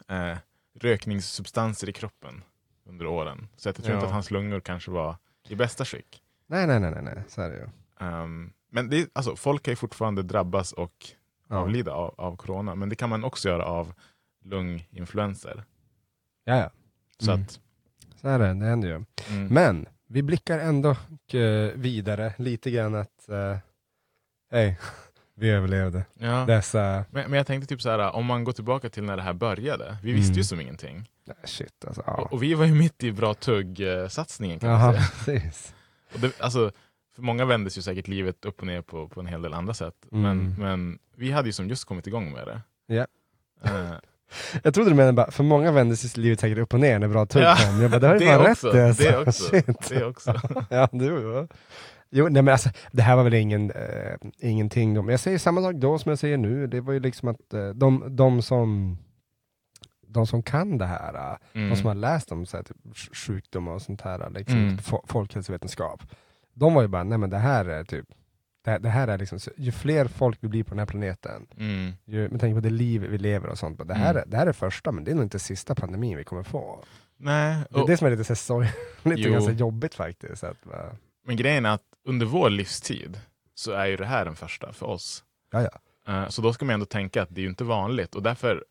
Speaker 1: eh, rökningssubstanser i kroppen under åren. Så jag tror
Speaker 2: Ja.
Speaker 1: inte att hans lungor kanske var i bästa skick.
Speaker 2: Nej, nej, nej, nej, nej. så är det ju.
Speaker 1: Ehm, men det alltså, folk kan ju fortfarande drabbas och
Speaker 2: Ja.
Speaker 1: avlida av, av corona, men det kan man också göra av lunginfluenser.
Speaker 2: Ja, ja.
Speaker 1: Så
Speaker 2: Mm.
Speaker 1: att,
Speaker 2: Så är det, det händer ju.
Speaker 1: mm.
Speaker 2: Men vi blickar ändå eh, vidare lite grann att uh, hej, vi överlevde
Speaker 1: ja.
Speaker 2: dessa,
Speaker 1: men, men jag tänkte typ så här, om man går tillbaka till när det här började, vi visste
Speaker 2: Mm.
Speaker 1: ju som ingenting.
Speaker 2: nej, shit alltså. Ja.
Speaker 1: Och, och vi var ju mitt i bra tugg-satsningen kan man
Speaker 2: Jaha,
Speaker 1: säga.
Speaker 2: precis.
Speaker 1: Och det, alltså, för många vändes ju säkert livet upp och ner på, på en hel del andra sätt.
Speaker 2: Mm.
Speaker 1: Men, men vi hade ju som just kommit igång med det.
Speaker 2: Ja.
Speaker 1: Eh,
Speaker 2: Jag trodde du menade bara, för många vänder sig livet säkert upp och ner när bra tugg
Speaker 1: Ja,
Speaker 2: kom. Jag bara, det har ju fan rätt det. Alltså.
Speaker 1: det också.
Speaker 2: Shit.
Speaker 1: det också.
Speaker 2: ja, du ja. Jo, nej men alltså, det här var väl ingen, eh, ingenting. Men jag säger samma sak då som jag säger nu. Det var ju liksom att eh, de, de som de som kan det här,
Speaker 1: Mm.
Speaker 2: de som har läst om så här, typ, sj- sjukdomar och sånt här, liksom,
Speaker 1: Mm.
Speaker 2: fo- folkhälsovetenskap, de var ju bara, nej men det här är typ, det, här- det här är liksom, ju fler folk vi blir på den här planeten,
Speaker 1: Mm.
Speaker 2: ju, med tanke på det liv vi lever och sånt, det, här,
Speaker 1: Mm.
Speaker 2: det här är första, men det är nog inte sista pandemin vi kommer få.
Speaker 1: Nej,
Speaker 2: Det är det som är lite, så lite ganska jobbigt faktiskt. Att,
Speaker 1: men grejen är att under vår livstid så är ju det här den första för oss.
Speaker 2: ja, ja.
Speaker 1: Eh, Så då ska man ändå tänka att det är ju inte vanligt och därför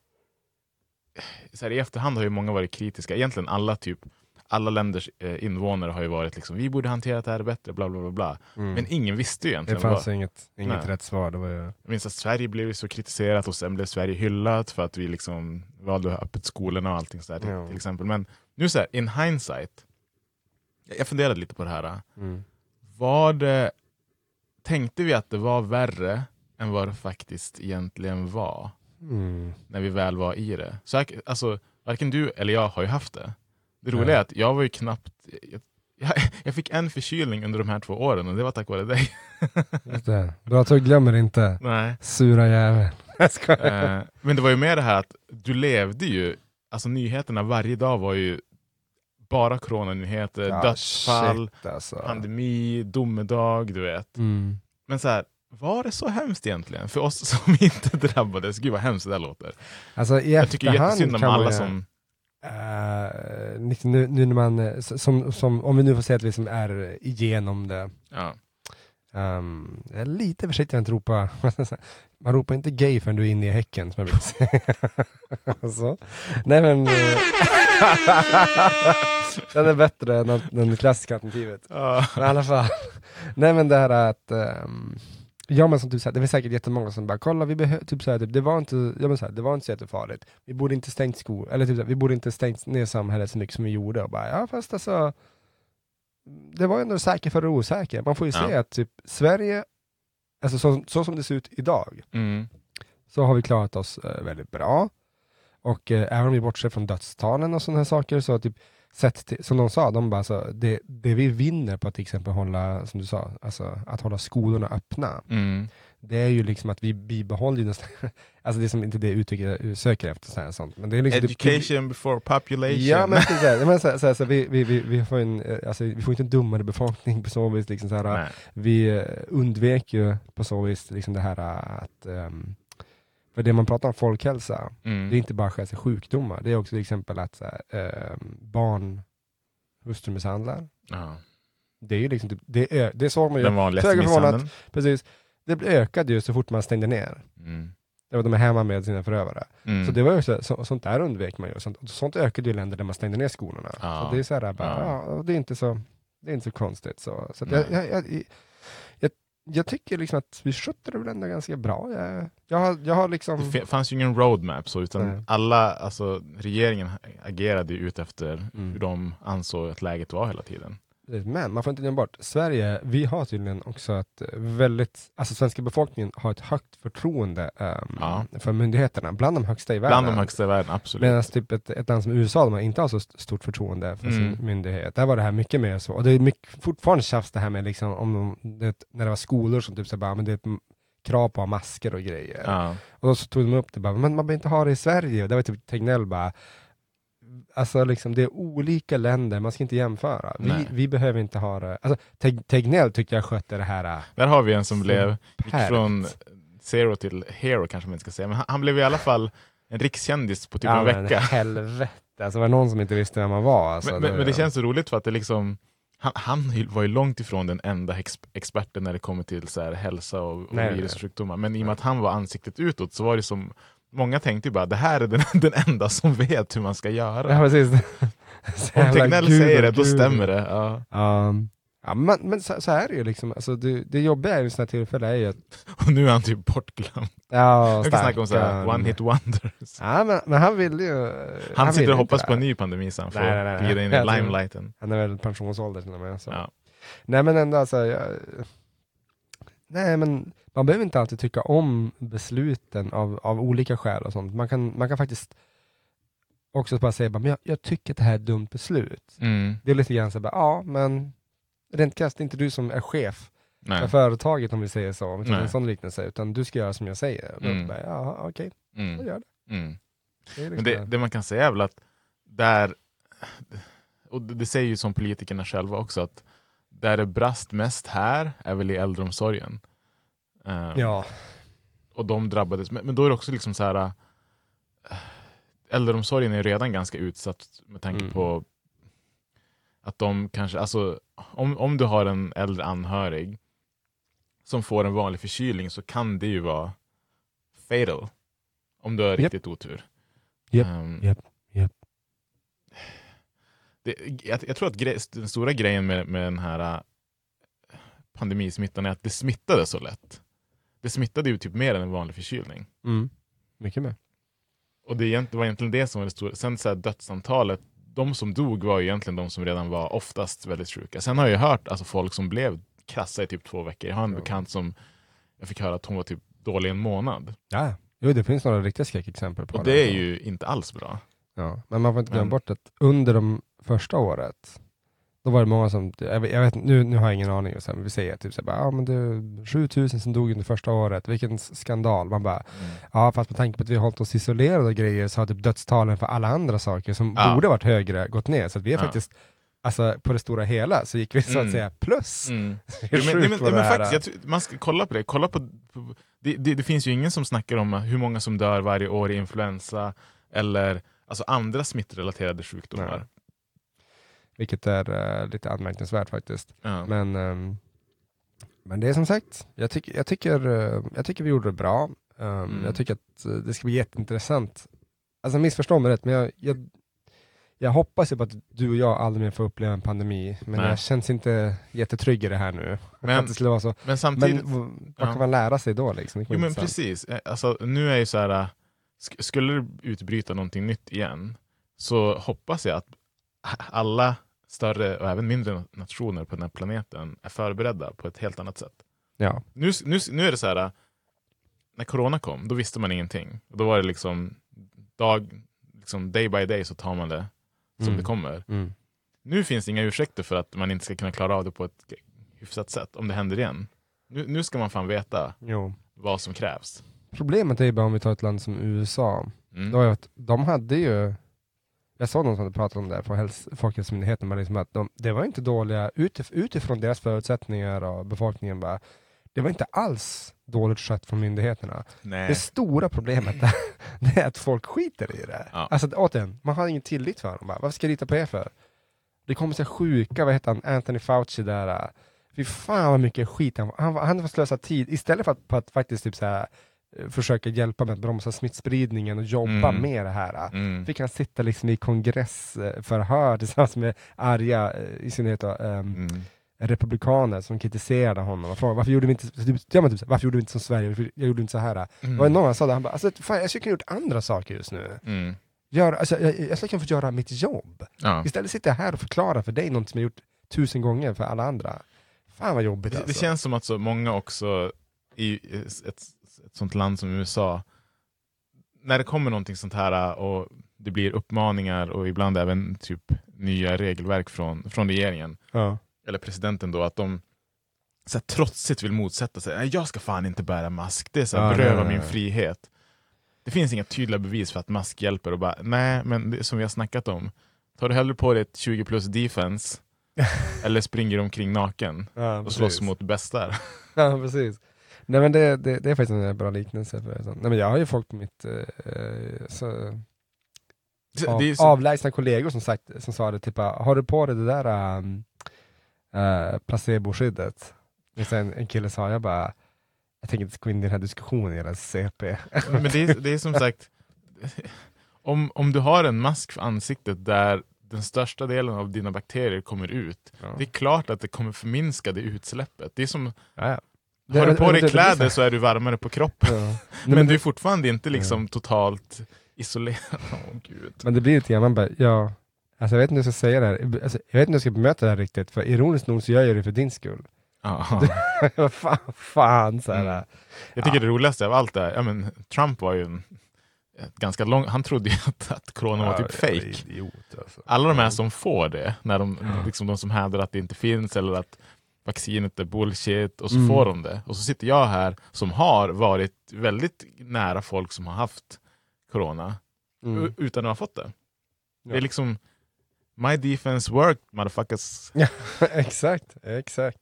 Speaker 1: så här, i efterhand har ju många varit kritiska. Egentligen alla typ alla länders eh, invånare har ju varit liksom, vi borde hantera det här bättre, bla bla bla. bla.
Speaker 2: Mm.
Speaker 1: Men ingen visste ju
Speaker 2: det
Speaker 1: egentligen.
Speaker 2: fanns
Speaker 1: vad,
Speaker 2: inget, inget
Speaker 1: Nej.
Speaker 2: rätt svar. Det var ju,
Speaker 1: jag minns att Sverige blev så kritiserat och sen blev Sverige hyllat för att vi liksom valde att ha öppet skolorna och allting sådär
Speaker 2: Ja.
Speaker 1: till, exempel. Men nu så här, in hindsight, jag jag funderade lite på det här.
Speaker 2: mm.
Speaker 1: Var det, tänkte vi att det var värre än vad det faktiskt egentligen var?
Speaker 2: Mm.
Speaker 1: när vi väl var i det. Så alltså, varken du eller jag har ju haft det. Det roliga
Speaker 2: Nej.
Speaker 1: är att jag var ju knappt... Jag, jag, fick en förkylning under de här två åren och det var tack vare dig.
Speaker 2: Just det. Bra tugg glömmer inte.
Speaker 1: Nej.
Speaker 2: Sura jävel. Jag skojar.
Speaker 1: Eh, men det var ju mer det här att du levde ju... Alltså nyheterna varje dag var ju bara coronanyheter,
Speaker 2: Ja,
Speaker 1: dödsfall,
Speaker 2: shit, alltså.
Speaker 1: pandemi, domedag, du vet.
Speaker 2: Mm.
Speaker 1: Men så här, var det så hemskt egentligen? För oss som inte drabbades, gud vad hemskt det där låter.
Speaker 2: Alltså i
Speaker 1: Jag tycker jättesynd om alla som...
Speaker 2: Liksom nu, nu när man, eh, som, som, om vi nu får säga att vi liksom är igenom det.
Speaker 1: Ja.
Speaker 2: Um, jag är lite försiktig att inte ropa, man ropar inte gay förrän du är inne i häcken som jag brukar säga. Så. Nej men, eh, den är bättre än att- det klassiska alternativet.
Speaker 1: Ja.
Speaker 2: Men i alla fall. Nej men det här att, um, ja men som du säger, det är säkert jättemånga som bara kolla, vi behöver, typ såhär, typ, det var inte, ja, men så här, det var inte så jättefarligt. Vi borde inte stängt skol, eller typ så här, vi borde inte stängt ner samhället så mycket som vi gjorde. Och bara, ja fast alltså, det var ju ändå säker för osäkra. Man får ju
Speaker 1: Ja.
Speaker 2: se att typ Sverige, alltså så, så som det ser ut idag,
Speaker 1: Mm.
Speaker 2: så har vi klarat oss eh, väldigt bra. Och eh, även om vi bortser från dödstalen och sådana här saker, så typ, sett till, som de sa, de bara, så, det, det vi vinner på att till exempel hålla, som du sa, alltså, att hålla skolorna öppna,
Speaker 1: Mm.
Speaker 2: Det är ju liksom att vi bibehåller ju nästan, alltså det är som inte det uttrycket jag söker efter, så här, sånt. Men det är liksom typ-
Speaker 1: Education before population.
Speaker 2: Ja men precis, så men, så, så, så, vi, vi, vi, vi, får en, eh, alltså, vi får inte en dummare befolkning på så vis. Liksom, så här, vi eh, undvek ju på så vis liksom det här att, ehm, för det man pratar om folkhälsa,
Speaker 1: Mm.
Speaker 2: det är inte bara själva sjukdomar, det är också till exempel att så här, ehm, barn hustrumisshandlar.
Speaker 1: Ja.
Speaker 2: Det är ju liksom, typ- det, är, det såg man ju,
Speaker 1: Den vanligaste misshandeln.
Speaker 2: precis, det ökade ju så fort man stängde ner.
Speaker 1: Mm.
Speaker 2: Det var de är hemma med sina förövare.
Speaker 1: Mm.
Speaker 2: Så det var ju också, så, sånt där undvek man ju. Sånt, sånt ökade ju i länder där man stängde ner skolorna.
Speaker 1: Ja.
Speaker 2: Så det är så här, bara,
Speaker 1: Ja.
Speaker 2: ja. det är inte så, det är inte så konstigt. Så, så jag, jag, jag, jag, jag tycker liksom att vi skötte det väl ändå ganska bra. Jag, jag, har, jag har liksom...
Speaker 1: Det fanns ju ingen roadmap, så, utan
Speaker 2: Nej.
Speaker 1: alla, alltså regeringen agerade ju ut efter
Speaker 2: Mm.
Speaker 1: hur de ansåg att läget var hela tiden.
Speaker 2: Men man får inte glömma bort, Sverige, vi har tydligen också ett väldigt, alltså svenska befolkningen har ett högt förtroende ehm,
Speaker 1: Ja.
Speaker 2: för myndigheterna, bland de högsta i världen.
Speaker 1: Bland de högsta i världen, absolut.
Speaker 2: Medan typ ett, ett land som USA, de har inte har så st- stort förtroende för
Speaker 1: Mm.
Speaker 2: sin myndighet. Där var det här mycket mer så. Och det är mycket, fortfarande tjafs det här med liksom, om de, det, när det var skolor som typ så bara, men det krav på masker och grejer.
Speaker 1: ja.
Speaker 2: Och då så tog de upp det bara, men man behöver inte ha det i Sverige. Och det var typ Tegnell bara, alltså liksom det är olika länder, man ska inte jämföra. Vi, vi behöver inte ha det. Alltså, Teg- Tegnell tyckte jag skötte det här äh,
Speaker 1: Där har vi en som blev, gick från zero till hero kanske man inte ska säga, men han, han blev i alla fall en rikskändis på typ
Speaker 2: ja,
Speaker 1: en
Speaker 2: men
Speaker 1: vecka.
Speaker 2: helvete, alltså var det någon som inte visste vem man var? Alltså,
Speaker 1: men, men, men det känns så roligt för att det liksom han, han var ju långt ifrån den enda ex, experten när det kommer till så här hälsa och, och
Speaker 2: Nej, nej,
Speaker 1: virus och
Speaker 2: nej.
Speaker 1: sjukdomar. Men i och med att han var ansiktet utåt så var det som Många tänkte ju bara det här är den, den enda som vet hur man ska göra.
Speaker 2: Ja, precis.
Speaker 1: Om Tegnell
Speaker 2: gud
Speaker 1: säger det, då
Speaker 2: gud.
Speaker 1: stämmer det. Ja.
Speaker 2: Um, ja, men men så, så är det ju liksom. Alltså, det, det jobbiga i sådana tillfällen är ju att...
Speaker 1: Och nu är han typ bortglömd.
Speaker 2: Ja,
Speaker 1: Jag kan snacka om så här, one hit wonders.
Speaker 2: Ja, men, men han vill ju...
Speaker 1: Han, sitter
Speaker 2: vill
Speaker 1: och hoppas på en ny pandemi sen för
Speaker 2: Nej, nej, nej,
Speaker 1: att glida in i limelighten.
Speaker 2: Han är väl pensionsålder till och med. Så.
Speaker 1: Ja.
Speaker 2: Nej men ändå alltså, jag, nej men man behöver inte alltid tycka om besluten av, av olika skäl och sånt. Man kan, man kan faktiskt också bara säga, men jag, jag tycker att det här är ett dumt beslut.
Speaker 1: Mm.
Speaker 2: Det är lite grann så bara, ja men rent krasst, det är inte du som är chef för
Speaker 1: Nej.
Speaker 2: företaget om vi säger så, om vi tar en sån liknelse, utan du ska göra som jag säger.
Speaker 1: Mm.
Speaker 2: bara, ja okej, jag
Speaker 1: Mm.
Speaker 2: gör det.
Speaker 1: Mm.
Speaker 2: det, liksom
Speaker 1: det, det man kan säga är väl att där, och det det säger ju som politikerna själva också, att där det brast mest här är väl i äldreomsorgen. Eh,
Speaker 2: ja.
Speaker 1: Och de drabbades, men, men då är det också liksom så här. eh, Äldreomsorgen är redan ganska utsatt med tanke
Speaker 2: Mm.
Speaker 1: på att de kanske, alltså om, om du har en äldre anhörig som får en vanlig förkylning så kan det ju vara fatal. Om du har riktigt otur.
Speaker 2: Japp,
Speaker 1: Ehm,
Speaker 2: japp, japp.
Speaker 1: Det, jag, jag tror att grej, den stora grejen med, med den här äh, pandemismittan är att det smittade så lätt. Det smittade ju typ mer än en vanlig förkylning.
Speaker 2: Mm. Mycket mer.
Speaker 1: Och det, det var egentligen det som var det stora. Sen så här, dödsantalet, de som dog var ju egentligen de som redan var oftast väldigt sjuka. Sen har jag hört alltså, folk som blev krassa i typ två veckor. Jag har en
Speaker 2: Ja.
Speaker 1: bekant som jag fick höra att hon var typ dålig en månad.
Speaker 2: Ja, jo det finns några riktiga skräckexempel på
Speaker 1: Och det är ju inte alls bra.
Speaker 2: Ja, men man får inte glömma
Speaker 1: Men-
Speaker 2: bort att under de första året, då var det många som, jag vet, jag vet nu, nu har jag ingen aning, och sen, vi säger typ så här, bara, ja men det är 7000 som dog under första året, vilken skandal. Man bara, ja fast med tanke på att vi har hållit oss isolerade och grejer så har typ dödstalen för alla andra saker som
Speaker 1: Ja.
Speaker 2: borde varit högre gått ner. Så vi har
Speaker 1: Ja.
Speaker 2: faktiskt, alltså på det stora hela så gick vi så att
Speaker 1: Mm.
Speaker 2: säga plus.
Speaker 1: Mm.
Speaker 2: Är
Speaker 1: men, men, men faktiskt, tror, man ska kolla på det. Kolla på, på det, det. Det finns ju ingen som snackar om hur många som dör varje år i influensa eller alltså andra smittrelaterade sjukdomar.
Speaker 2: Nej. Vilket är eh, lite anmärkningsvärt faktiskt.
Speaker 1: Ja.
Speaker 2: Men, ehm, men det är som sagt, jag, tycker jag, tycker, eh, jag tycker vi gjorde det bra. Ehm,
Speaker 1: Mm.
Speaker 2: Jag tycker att eh, det ska bli jätteintressant. Alltså missförstå mig rätt, men jag, jag, jag hoppas ju på att du och jag aldrig mer får uppleva en pandemi. Men
Speaker 1: Nej.
Speaker 2: jag känns inte jättetrygg i det här nu.
Speaker 1: Men-
Speaker 2: det så.
Speaker 1: Men
Speaker 2: Men
Speaker 1: samtidigt,
Speaker 2: v- vad
Speaker 1: ja.
Speaker 2: kan man lära sig då? Liksom?
Speaker 1: Jo, men precis. Alltså, nu är ju så här, sk- skulle det utbryta någonting nytt igen så hoppas jag att alla större och även mindre nationer på den här planeten är förberedda på ett helt annat sätt.
Speaker 2: Ja.
Speaker 1: Nu, nu, nu är det så här, äh, när corona kom, då visste man ingenting. Och Då var det liksom, dag, liksom day by day så tar man det som
Speaker 2: Mm.
Speaker 1: det kommer.
Speaker 2: Mm.
Speaker 1: Nu finns det inga ursäkter för att man inte ska kunna klara av det på ett hyfsat sätt om det händer igen. Nu, nu ska man fan veta
Speaker 2: Jo.
Speaker 1: vad som krävs.
Speaker 2: Problemet är ju bara om vi tar ett land som USA.
Speaker 1: Mm.
Speaker 2: Ju att de hade ju, jag såg någon som pratat om det på häls- Folkhälsomyndigheten, men liksom att de, det var inte dåliga, utif- utifrån deras förutsättningar och befolkningen bara, det var inte alls dåligt skött från myndigheterna.
Speaker 1: Nej.
Speaker 2: Det stora problemet är, det är att folk skiter i det.
Speaker 1: Ja.
Speaker 2: Alltså återigen, man har ingen tillit för dem. Bara, Varför ska jag lita på er för? Det kommer så sjuka, vad heter han, Anthony Fauci där. äh, Fy fan vad mycket skit han Han, han får slösa tid, istället för att, att faktiskt typ så här, försöka hjälpa med att bromsa smittspridningen och jobba
Speaker 1: Mm.
Speaker 2: med det här.
Speaker 1: Mm.
Speaker 2: Fick han sitta liksom i kongressförhör tillsammans med arga, eh, i synnerhet då, ehm,
Speaker 1: Mm.
Speaker 2: republikaner som kritiserade honom och frågade varför gjorde vi inte, typ, ja, typ, varför gjorde vi inte som Sverige, jag gjorde inte så här.
Speaker 1: Mm.
Speaker 2: Det var någon sa det, han bara, alltså, fan, jag skulle kunna gjort andra saker just nu.
Speaker 1: Mm.
Speaker 2: Gör, alltså, jag, jag skulle kunna få göra mitt jobb.
Speaker 1: Ja.
Speaker 2: Istället sitter jag här och förklarar för dig något som jag gjort tusen gånger för alla andra. Fan vad jobbigt
Speaker 1: Det,
Speaker 2: alltså.
Speaker 1: det känns som att så många också i ett, ett sånt land som USA, när det kommer någonting sånt här och det blir uppmaningar och ibland även typ nya regelverk från, från regeringen,
Speaker 2: ja.
Speaker 1: eller presidenten då, att de så här, trotsigt vill motsätta sig. Nej, jag ska fan inte bära mask, det är så här,
Speaker 2: Ja,
Speaker 1: beröva
Speaker 2: nej, nej,
Speaker 1: min frihet. Det finns inga tydliga bevis för att mask hjälper och bara, nej men det, som vi har snackat om, tar du hellre på dig ett 20 plus defense eller springer omkring naken
Speaker 2: Ja,
Speaker 1: och slåss mot bästar?
Speaker 2: Ja, precis. Nej men det, det, det är faktiskt en bra liknelse. För. Nej, men jag har ju folk på mitt eh, så, av,
Speaker 1: så,
Speaker 2: avlägsna kollegor som, sagt, som sa det, typ har du på dig det där um, uh, placeboskyddet? Sen en kille sa, jag bara, jag tänker inte gå in i den här diskussionen, era CP.
Speaker 1: men det är, det är som sagt, om, om du har en mask för ansiktet där den största delen av dina bakterier kommer ut,
Speaker 2: Ja.
Speaker 1: det är klart att det kommer förminska det utsläppet. Det är som,
Speaker 2: Ja, ja.
Speaker 1: Har du på dig kläder så är du varmare på kroppen.
Speaker 2: Ja. Nej,
Speaker 1: Men,
Speaker 2: men,
Speaker 1: du är fortfarande inte liksom totalt isolerad. Åh gud.
Speaker 2: men det blir lite grann, man bara, ja, alltså jag vet inte hur jag ska säga det här, alltså, jag vet inte hur jag ska bemöta det här riktigt, för ironiskt nog så gör jag det för din skull.
Speaker 1: Ja.
Speaker 2: Vad fan, fan så.
Speaker 1: Mm. Jag tycker det roligaste av allt är, ja, men Trump var ju en, ganska lång, han trodde ju att, att corona var typ fake.
Speaker 2: Idiot, alltså.
Speaker 1: Alla de här som får det, när de, liksom de som hävdar att det inte finns eller att vaccinet är bullshit och så
Speaker 2: Mm.
Speaker 1: får de det. Och så sitter jag här som har varit väldigt nära folk som har haft corona
Speaker 2: Mm.
Speaker 1: utan att ha fått det. Det
Speaker 2: Ja.
Speaker 1: är liksom My defense worked motherfuckers.
Speaker 2: exakt, exakt.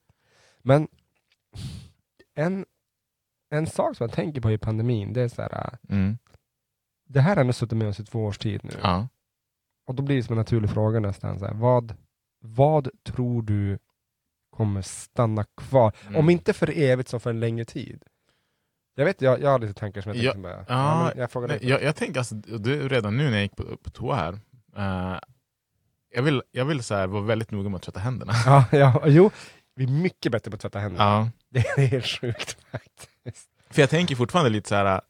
Speaker 2: Men en, en sak som jag tänker på i pandemin, det är så här,
Speaker 1: Mm.
Speaker 2: det här har ändå suttit med oss i två års tid nu.
Speaker 1: Ja.
Speaker 2: Och då blir det som en naturlig fråga nästan, så här, vad, vad tror du kommer stanna kvar?
Speaker 1: Mm.
Speaker 2: Om inte för evigt så för en längre tid. Jag vet, jag, jag har lite tankar som jag
Speaker 1: Ja,
Speaker 2: tänkte bara,
Speaker 1: ja,
Speaker 2: men jag frågar.
Speaker 1: Nej, jag, jag tänker alltså, är redan nu när jag gick på, på toa här, eh, jag vill, jag vill så här, vara väldigt noga med att tvätta händerna.
Speaker 2: Ja, ja, jo, vi är mycket bättre på att tvätta händerna.
Speaker 1: Ja.
Speaker 2: Det är helt sjukt faktiskt.
Speaker 1: För jag tänker fortfarande lite så här,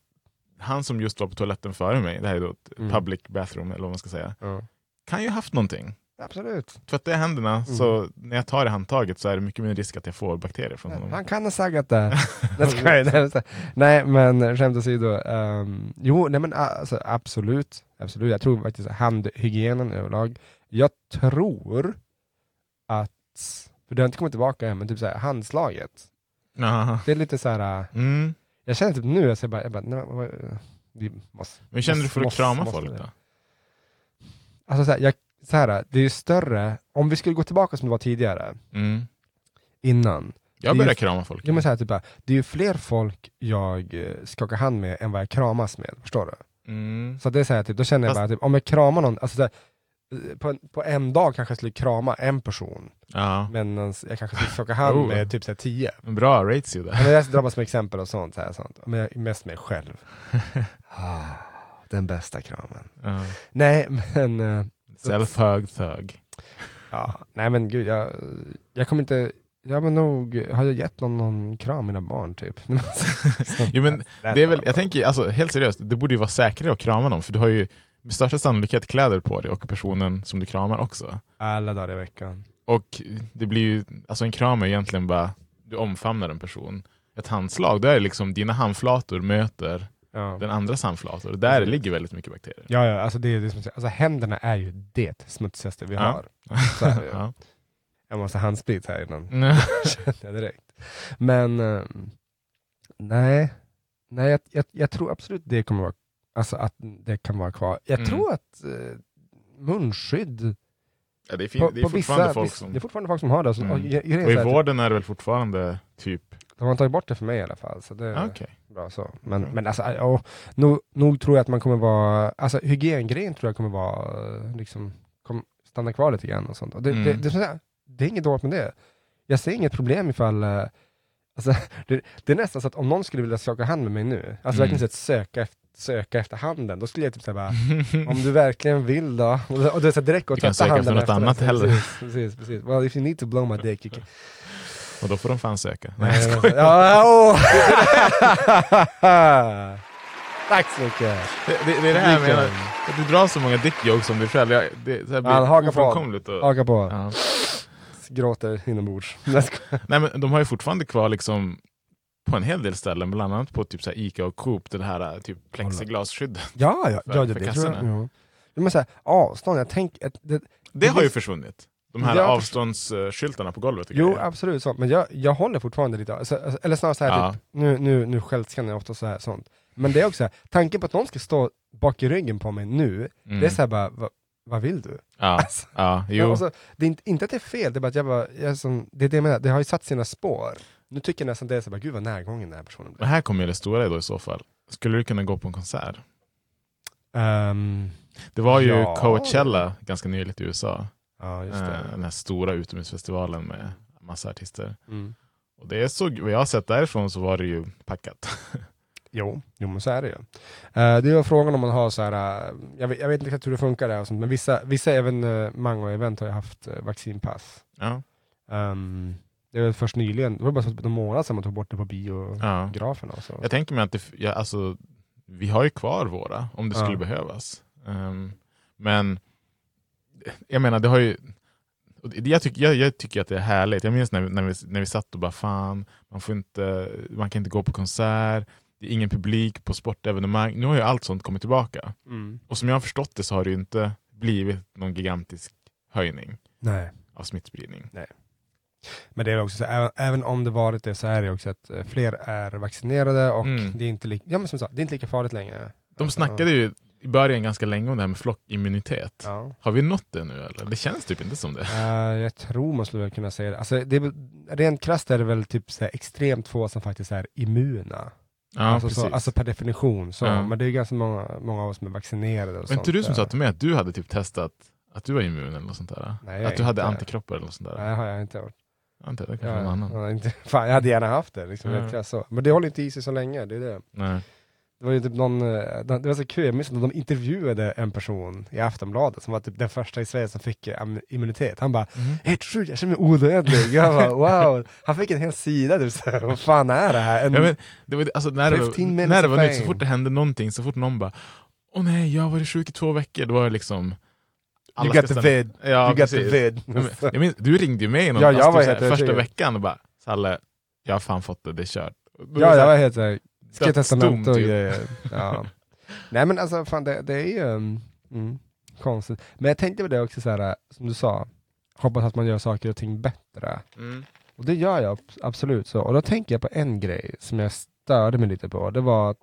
Speaker 1: han som just var på toaletten före mig, det här är då ett
Speaker 2: Mm.
Speaker 1: public bathroom eller vad man ska säga,
Speaker 2: Ja.
Speaker 1: kan ju ha haft någonting.
Speaker 2: Absolut.
Speaker 1: Tvättar jag händerna
Speaker 2: Mm.
Speaker 1: så när jag tar i handtaget så är det mycket mindre risk att jag får bakterier från honom.
Speaker 2: Han kan ha saggat det. Nej, men skämt åsido. Um, jo, nej men alltså, absolut. absolut. Jag tror faktiskt handhygienen överlag. Jag tror att, för det har inte kommit tillbaka än, men typ så här, handslaget.
Speaker 1: Jaha.
Speaker 2: Det är lite så här. äh,
Speaker 1: Mm.
Speaker 2: jag känner typ nu, jag, bara, jag bara, nej, vi måste,
Speaker 1: Men känner du för att
Speaker 2: Måste-
Speaker 1: krama
Speaker 2: måste
Speaker 1: folk då?
Speaker 2: alltså så här, jag, så här, det är större, om vi skulle gå tillbaka som det var tidigare,
Speaker 1: Mm.
Speaker 2: innan,
Speaker 1: Jag börjar
Speaker 2: ju-
Speaker 1: krama folk.
Speaker 2: Jo men så här, typ, det är ju fler folk jag eh, skakar hand med än vad jag kramas med, förstår du?
Speaker 1: Mm.
Speaker 2: Så det är så här, typ, då känner jag
Speaker 1: Fast-
Speaker 2: bara, typ, om jag kramar någon, alltså, så här, eh, på, en, på en dag kanske jag skulle krama en person,
Speaker 1: Ja.
Speaker 2: men jag kanske skulle skaka hand
Speaker 1: Oh.
Speaker 2: med typ så här, tio.
Speaker 1: Bra ratio där.
Speaker 2: Men jag drar bara som exempel och sånt, så här, sånt. men jag mest mig själv. Ah, den bästa kramen.
Speaker 1: Ja.
Speaker 2: Nej men, eh,
Speaker 1: Self-hug thug.
Speaker 2: ja, nej men gud, jag, jag kommer inte, jag men nog, har jag gett någon, någon kram mina barn typ?
Speaker 1: Jo, men Det är väl, jag tänker, alltså, helt seriöst, det borde ju vara säkrare att krama någon, för du har ju med största sannolikhet kläder på dig och personen som du kramar också.
Speaker 2: Alla dagar i veckan.
Speaker 1: Och det blir ju, alltså en kram är egentligen bara, du omfamnar en person. Ett handslag, då är det liksom dina handflator möter
Speaker 2: Ja.
Speaker 1: den andras handflator. Och där
Speaker 2: Precis.
Speaker 1: ligger väldigt mycket bakterier.
Speaker 2: Ja, ja alltså, det är det som, alltså händerna är ju det smutsigaste vi
Speaker 1: Ja.
Speaker 2: har. Så är det ju.
Speaker 1: Ja.
Speaker 2: Jag måste ha handsprit här innan, kände jag direkt. Men ehm, nej, nej jag, jag, jag tror absolut det kommer vara, alltså att det kan vara kvar. Jag
Speaker 1: Mm.
Speaker 2: tror att eh, munskydd,
Speaker 1: Ja, det, är
Speaker 2: på,
Speaker 1: fin, det är
Speaker 2: på
Speaker 1: fortfarande
Speaker 2: vissa,
Speaker 1: folk som...
Speaker 2: det är fortfarande folk som har det. Alltså,
Speaker 1: Mm.
Speaker 2: och,
Speaker 1: Och i
Speaker 2: här,
Speaker 1: vården är det väl fortfarande typ...
Speaker 2: de har tagit bort det för mig i alla fall. Så det,
Speaker 1: Ah, Okej.
Speaker 2: Bra så. Men,
Speaker 1: Bra.
Speaker 2: men alltså, ja, nog, nog tror jag att man kommer vara, alltså hygiengrejen tror jag kommer vara, liksom, kom, stanna kvar lite grann och sånt. Och det,
Speaker 1: Mm.
Speaker 2: det, det, är här, det är inget dåligt med det. Jag ser inget problem ifall, eh, alltså, det, det är nästan så att om någon skulle vilja skaka hand med mig nu, alltså
Speaker 1: Mm.
Speaker 2: verkligen så att söka efter, söka efter handen. Då skulle jag typ säga bara, om du verkligen vill då. Och och är det så direkt gå och
Speaker 1: Du kan
Speaker 2: tvätta
Speaker 1: söka
Speaker 2: handen
Speaker 1: efter något annat
Speaker 2: det.
Speaker 1: hellre.
Speaker 2: Precis, precis, precis. Well if you need to blow my dick you can...
Speaker 1: Och då får de fan söka. Nej, jag skojar.
Speaker 2: ja, åh. Tack så mycket.
Speaker 1: Det, det, det är det här jag menar. Att du drar så många dick-jokes om dig själv. Jag, det så här
Speaker 2: Han hakar
Speaker 1: blir
Speaker 2: på.
Speaker 1: Och,
Speaker 2: Haka på.
Speaker 1: ja.
Speaker 2: Gråter inombords.
Speaker 1: Nej, men de har ju fortfarande kvar liksom på en hel del ställen, bland annat på typ så Ica och Coop, det här typ plexiglasskyddet.
Speaker 2: Ja, ja,
Speaker 1: För-
Speaker 2: ja
Speaker 1: för
Speaker 2: det, det tror jag. Ja. Men så här, avstånd, jag tänker... att Det,
Speaker 1: Det har ju försvunnit. De här
Speaker 2: Ja,
Speaker 1: avståndsskyltarna på golvet.
Speaker 2: jo,
Speaker 1: grejer.
Speaker 2: absolut så. Men jag, jag håller fortfarande lite, alltså, alltså, eller snarare så här,
Speaker 1: Ja.
Speaker 2: typ, nu, nu, nu självskannar jag ofta så här sånt. Men det är också här, tanken på att någon ska stå bak i ryggen på mig nu,
Speaker 1: Mm.
Speaker 2: det är så här bara, va, vad vill du?
Speaker 1: Ja,
Speaker 2: Alltså,
Speaker 1: ja, jo.
Speaker 2: alltså, det är inte, inte att det är fel, det är bara att jag bara, jag är som, det är det jag menar, det har ju satt sina spår. Nu tycker jag nästan det är så bara, gud vad närgången den här personen
Speaker 1: Men
Speaker 2: blev.
Speaker 1: här kommer ju det stora då i så fall. Skulle du kunna gå på en konsert?
Speaker 2: Ehm,
Speaker 1: Det var ju
Speaker 2: Ja.
Speaker 1: Coachella ganska nyligt i USA.
Speaker 2: Ja, just
Speaker 1: Eh,
Speaker 2: det.
Speaker 1: Den här stora utomhusfestivalen med massa artister.
Speaker 2: Mm.
Speaker 1: Och det är så, vad jag har sett därifrån så var det ju packat.
Speaker 2: Jo, jo men så är det ju. Eh, det är ju frågan om man har så här, eh, jag, vet, jag vet inte exakt hur det funkar där, och sånt, men vissa, vissa evenemang och event har ju haft uh, vaccinpass.
Speaker 1: Ja.
Speaker 2: Ehm, det var först nyligen, det var bara någon månad sedan man tog bort det på biograferna
Speaker 1: Ja.
Speaker 2: så.
Speaker 1: Jag tänker mig att det, ja, alltså, vi har ju kvar våra om det skulle behövas. Ehm, men jag menar, det har ju jag, tycker, jag, jag tycker att det är härligt. Jag minns när vi, när vi, när vi satt och bara fan, man, får inte, man kan inte gå på konsert, det är ingen publik på sportevenemang. Nu har ju allt sånt kommit tillbaka.
Speaker 2: Mm.
Speaker 1: Och som jag har förstått det så har det ju inte blivit någon gigantisk höjning
Speaker 2: Nej.
Speaker 1: av smittspridning.
Speaker 2: Men det är också så, även, även om det varit det så är det också att eh, fler är vaccinerade och
Speaker 1: Mm.
Speaker 2: det är inte lika, ja men som sagt, det är inte lika farligt längre.
Speaker 1: De
Speaker 2: Alltså,
Speaker 1: snackade ju i början ganska länge om det här med flockimmunitet.
Speaker 2: Ja.
Speaker 1: Har vi nått det nu eller? Det känns typ inte som det.
Speaker 2: Eh, jag tror man skulle kunna säga det. Alltså, det är, rent krasst är det väl typ så extremt få som faktiskt är immuna.
Speaker 1: Ja,
Speaker 2: alltså, så, alltså per definition. Så.
Speaker 1: Ja.
Speaker 2: Men det är ganska många, många av oss som är vaccinerade. Och sånt.
Speaker 1: inte du som sa till mig att du hade typ testat att du var immun eller något sånt där?
Speaker 2: Nej,
Speaker 1: att du hade antikroppar eller något sånt där?
Speaker 2: Nej, det har jag inte gjort.
Speaker 1: Ja, inte, det kanske
Speaker 2: Jag,
Speaker 1: någon annan.
Speaker 2: inte, fan, jag hade gärna haft det. Liksom,
Speaker 1: Ja.
Speaker 2: så. Men det håller inte i sig så länge. Det är det.
Speaker 1: Nej.
Speaker 2: Det var ju typ någon, eh, det var så kul, jag minns att de intervjuade en person i Aftonbladet som var typ den första i Sverige som fick eh, immunitet. Han bara
Speaker 1: Mhm.
Speaker 2: Helt sjukt, jag känner mig odödlig. Jag bara wow, han fick en hel sida. Typ, så vad fan är det här? En,
Speaker 1: Ja, men, det var, alltså, när, det
Speaker 2: 15
Speaker 1: var, när det var nytt, så fort det hände någonting, så fort någon bara Åh nej, jag har varit sjuk i två veckor, då var det liksom alla
Speaker 2: you got the vid,
Speaker 1: Ja,
Speaker 2: you got the vid.
Speaker 1: Jag minns, du ringde ju mig någon,
Speaker 2: Ja, jag
Speaker 1: alltså,
Speaker 2: var
Speaker 1: typ, såhär, första veckan och bara Salle, jag har fan fått det, det är kört.
Speaker 2: Ja, jag var helt såhär, skrev testament och
Speaker 1: typ.
Speaker 2: grejer. Ja. Nej men alltså fan det, det är ju mm, konstigt. Men jag tänkte på det också så här, som du sa, hoppas att man gör saker och ting bättre.
Speaker 1: Mm.
Speaker 2: Och det gör jag ab- absolut så. Och då tänker jag på en grej som jag störde mig lite på. Det var att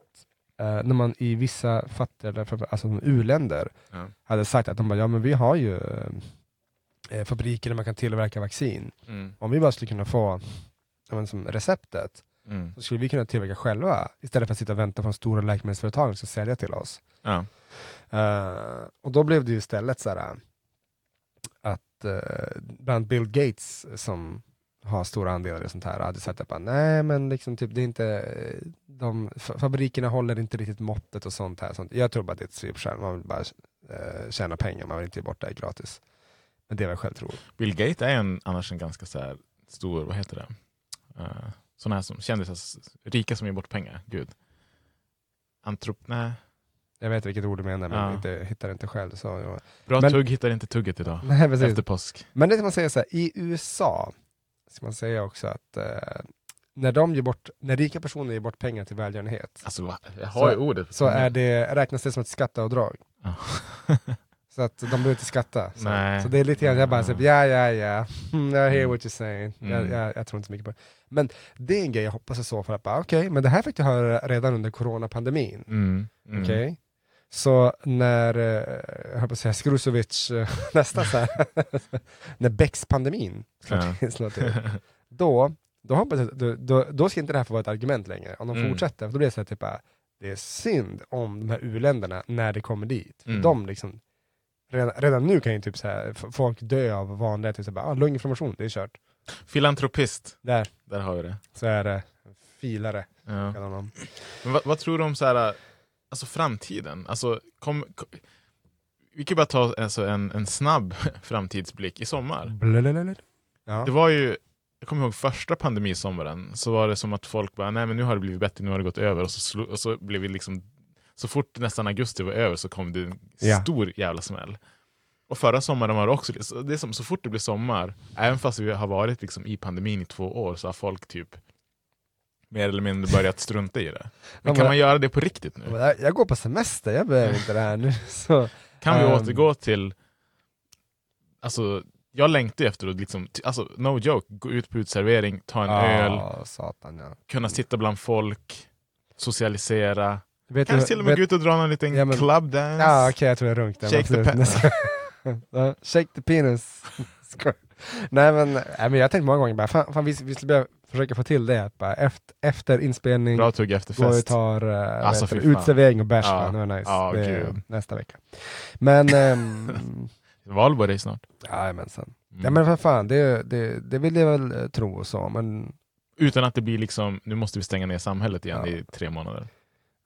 Speaker 2: eh, när man i vissa fattiga, alltså u-länder,
Speaker 1: Ja.
Speaker 2: hade sagt att de bara, ja men vi har ju eh, fabriker där man kan tillverka vaccin.
Speaker 1: Mm.
Speaker 2: Om vi bara skulle kunna få men, som receptet,
Speaker 1: Mm.
Speaker 2: så skulle vi kunna tillverka själva istället för att sitta och vänta på de stora läkemedelsföretagen som ska sälja till oss.
Speaker 1: Ja.
Speaker 2: Eh, och då blev det ju istället så här att uh, bland Bill Gates som har stora andelar i sånt här hade sagt att nej men liksom typ det är inte, eh, de, fa- fabrikerna håller inte riktigt måttet och sånt här. Sånt. Jag tror bara det är ett svepskäl, man vill bara uh, tjäna pengar, man vill inte ge bort det gratis. Men det är vad jag själv tror.
Speaker 1: Bill Gates är en, annars en ganska så här, stor, vad heter det? Uh, sådana här som kändisar, rika som ger bort pengar. Gud. Antrop... Nej.
Speaker 2: Jag vet vilket ord du menar men
Speaker 1: Ja.
Speaker 2: inte, hittar inte själv. Så, ja.
Speaker 1: Bra
Speaker 2: Men-
Speaker 1: tugg hittar inte tugget idag.
Speaker 2: Nej, precis.
Speaker 1: Efter påsk.
Speaker 2: Men det ska man säga så här, i USA ska man säga också att eh, när, de ger bort, när rika personer ger bort pengar till välgörenhet
Speaker 1: Alltså, jag har
Speaker 2: Så-
Speaker 1: ordet.
Speaker 2: så är det, räknas det som ett skatteavdrag.
Speaker 1: Ja.
Speaker 2: Så att de behöver inte skatta. Så, så det är lite grann, jag bara så, ja ja ja, I hear what you're saying. Jag,
Speaker 1: Mm.
Speaker 2: jag, jag tror inte så mycket på det. Men det är en grej jag hoppas i så fall, att bara, okej, men det här fick du höra redan under coronapandemin.
Speaker 1: Mm. Mm.
Speaker 2: Okej? Så när, eh, jag höll på att säga Skrusovic, eh, nästan så här, när Becks-pandemin slår till, då, då, hoppas jag, då, då, då ska inte det här få vara ett argument längre. Om de
Speaker 1: Mm.
Speaker 2: fortsätter, för då blir det så här, typ, det är synd om de här u-länderna när det kommer dit. För
Speaker 1: Mm.
Speaker 2: de liksom, redan, redan nu kan ju typ så här, folk dö av vanliga, typ så bara, ah, lunginflammation, det är kört.
Speaker 1: Filantropist,
Speaker 2: Där,
Speaker 1: där har vi det.
Speaker 2: så är det filare,
Speaker 1: Ja.
Speaker 2: kallar.
Speaker 1: Men vad, vad tror du om så här, alltså framtiden. Alltså, kom, kom, vi kan bara ta alltså, en, en snabb framtidsblick i sommar.
Speaker 2: Ja.
Speaker 1: Det var ju, jag kommer ihåg första pandemisommaren, så var det som att folk bara, nej men nu har det blivit bättre, nu har det gått över. Och så, och så blev vi liksom, så fort nästan augusti var över så kom det en
Speaker 2: Ja.
Speaker 1: stor jävla smäll. Och förra sommaren var det också, så det är som så fort det blir sommar, även fast vi har varit liksom i pandemin i två år, så har folk typ mer eller mindre börjat strunta i det. Men
Speaker 2: Ja,
Speaker 1: kan man göra det på riktigt nu?
Speaker 2: Jag, jag går på semester, jag behöver inte det här nu. Så.
Speaker 1: Kan vi
Speaker 2: Ehm.
Speaker 1: återgå till, alltså jag längtar efter att liksom, alltså no joke, gå ut på utservering, ta en öl,
Speaker 2: Ja, satan ja.
Speaker 1: kunna sitta bland folk, socialisera,
Speaker 2: Vet
Speaker 1: kanske
Speaker 2: du-
Speaker 1: till och med
Speaker 2: vet-
Speaker 1: gå ut och dra någon liten
Speaker 2: Ja, men-
Speaker 1: club dance.
Speaker 2: Ja okej, jag tror jag runkade.
Speaker 1: Shake the
Speaker 2: Absolut.
Speaker 1: pen.
Speaker 2: Ja, Shake the penis. Nej, men, nej men jag har tänkt många gånger bara, fan, fan vi, vi skulle behöva försöka få till det, att bara efter, efter inspelning,
Speaker 1: Bra tugg efter fest.
Speaker 2: tar uh,
Speaker 1: Alltså,
Speaker 2: vet, utservering och bärs,
Speaker 1: Ja.
Speaker 2: fan, det var nice.
Speaker 1: Ja,
Speaker 2: det är nästa vecka. Men, ehm,
Speaker 1: Valborg är snart.
Speaker 2: jajamensan.
Speaker 1: Mm.
Speaker 2: Ja men för fan, det, det, det vill jag väl eh, tro och så, men
Speaker 1: Utan att det blir liksom, nu måste vi stänga ner samhället igen
Speaker 2: Ja.
Speaker 1: i tre månader.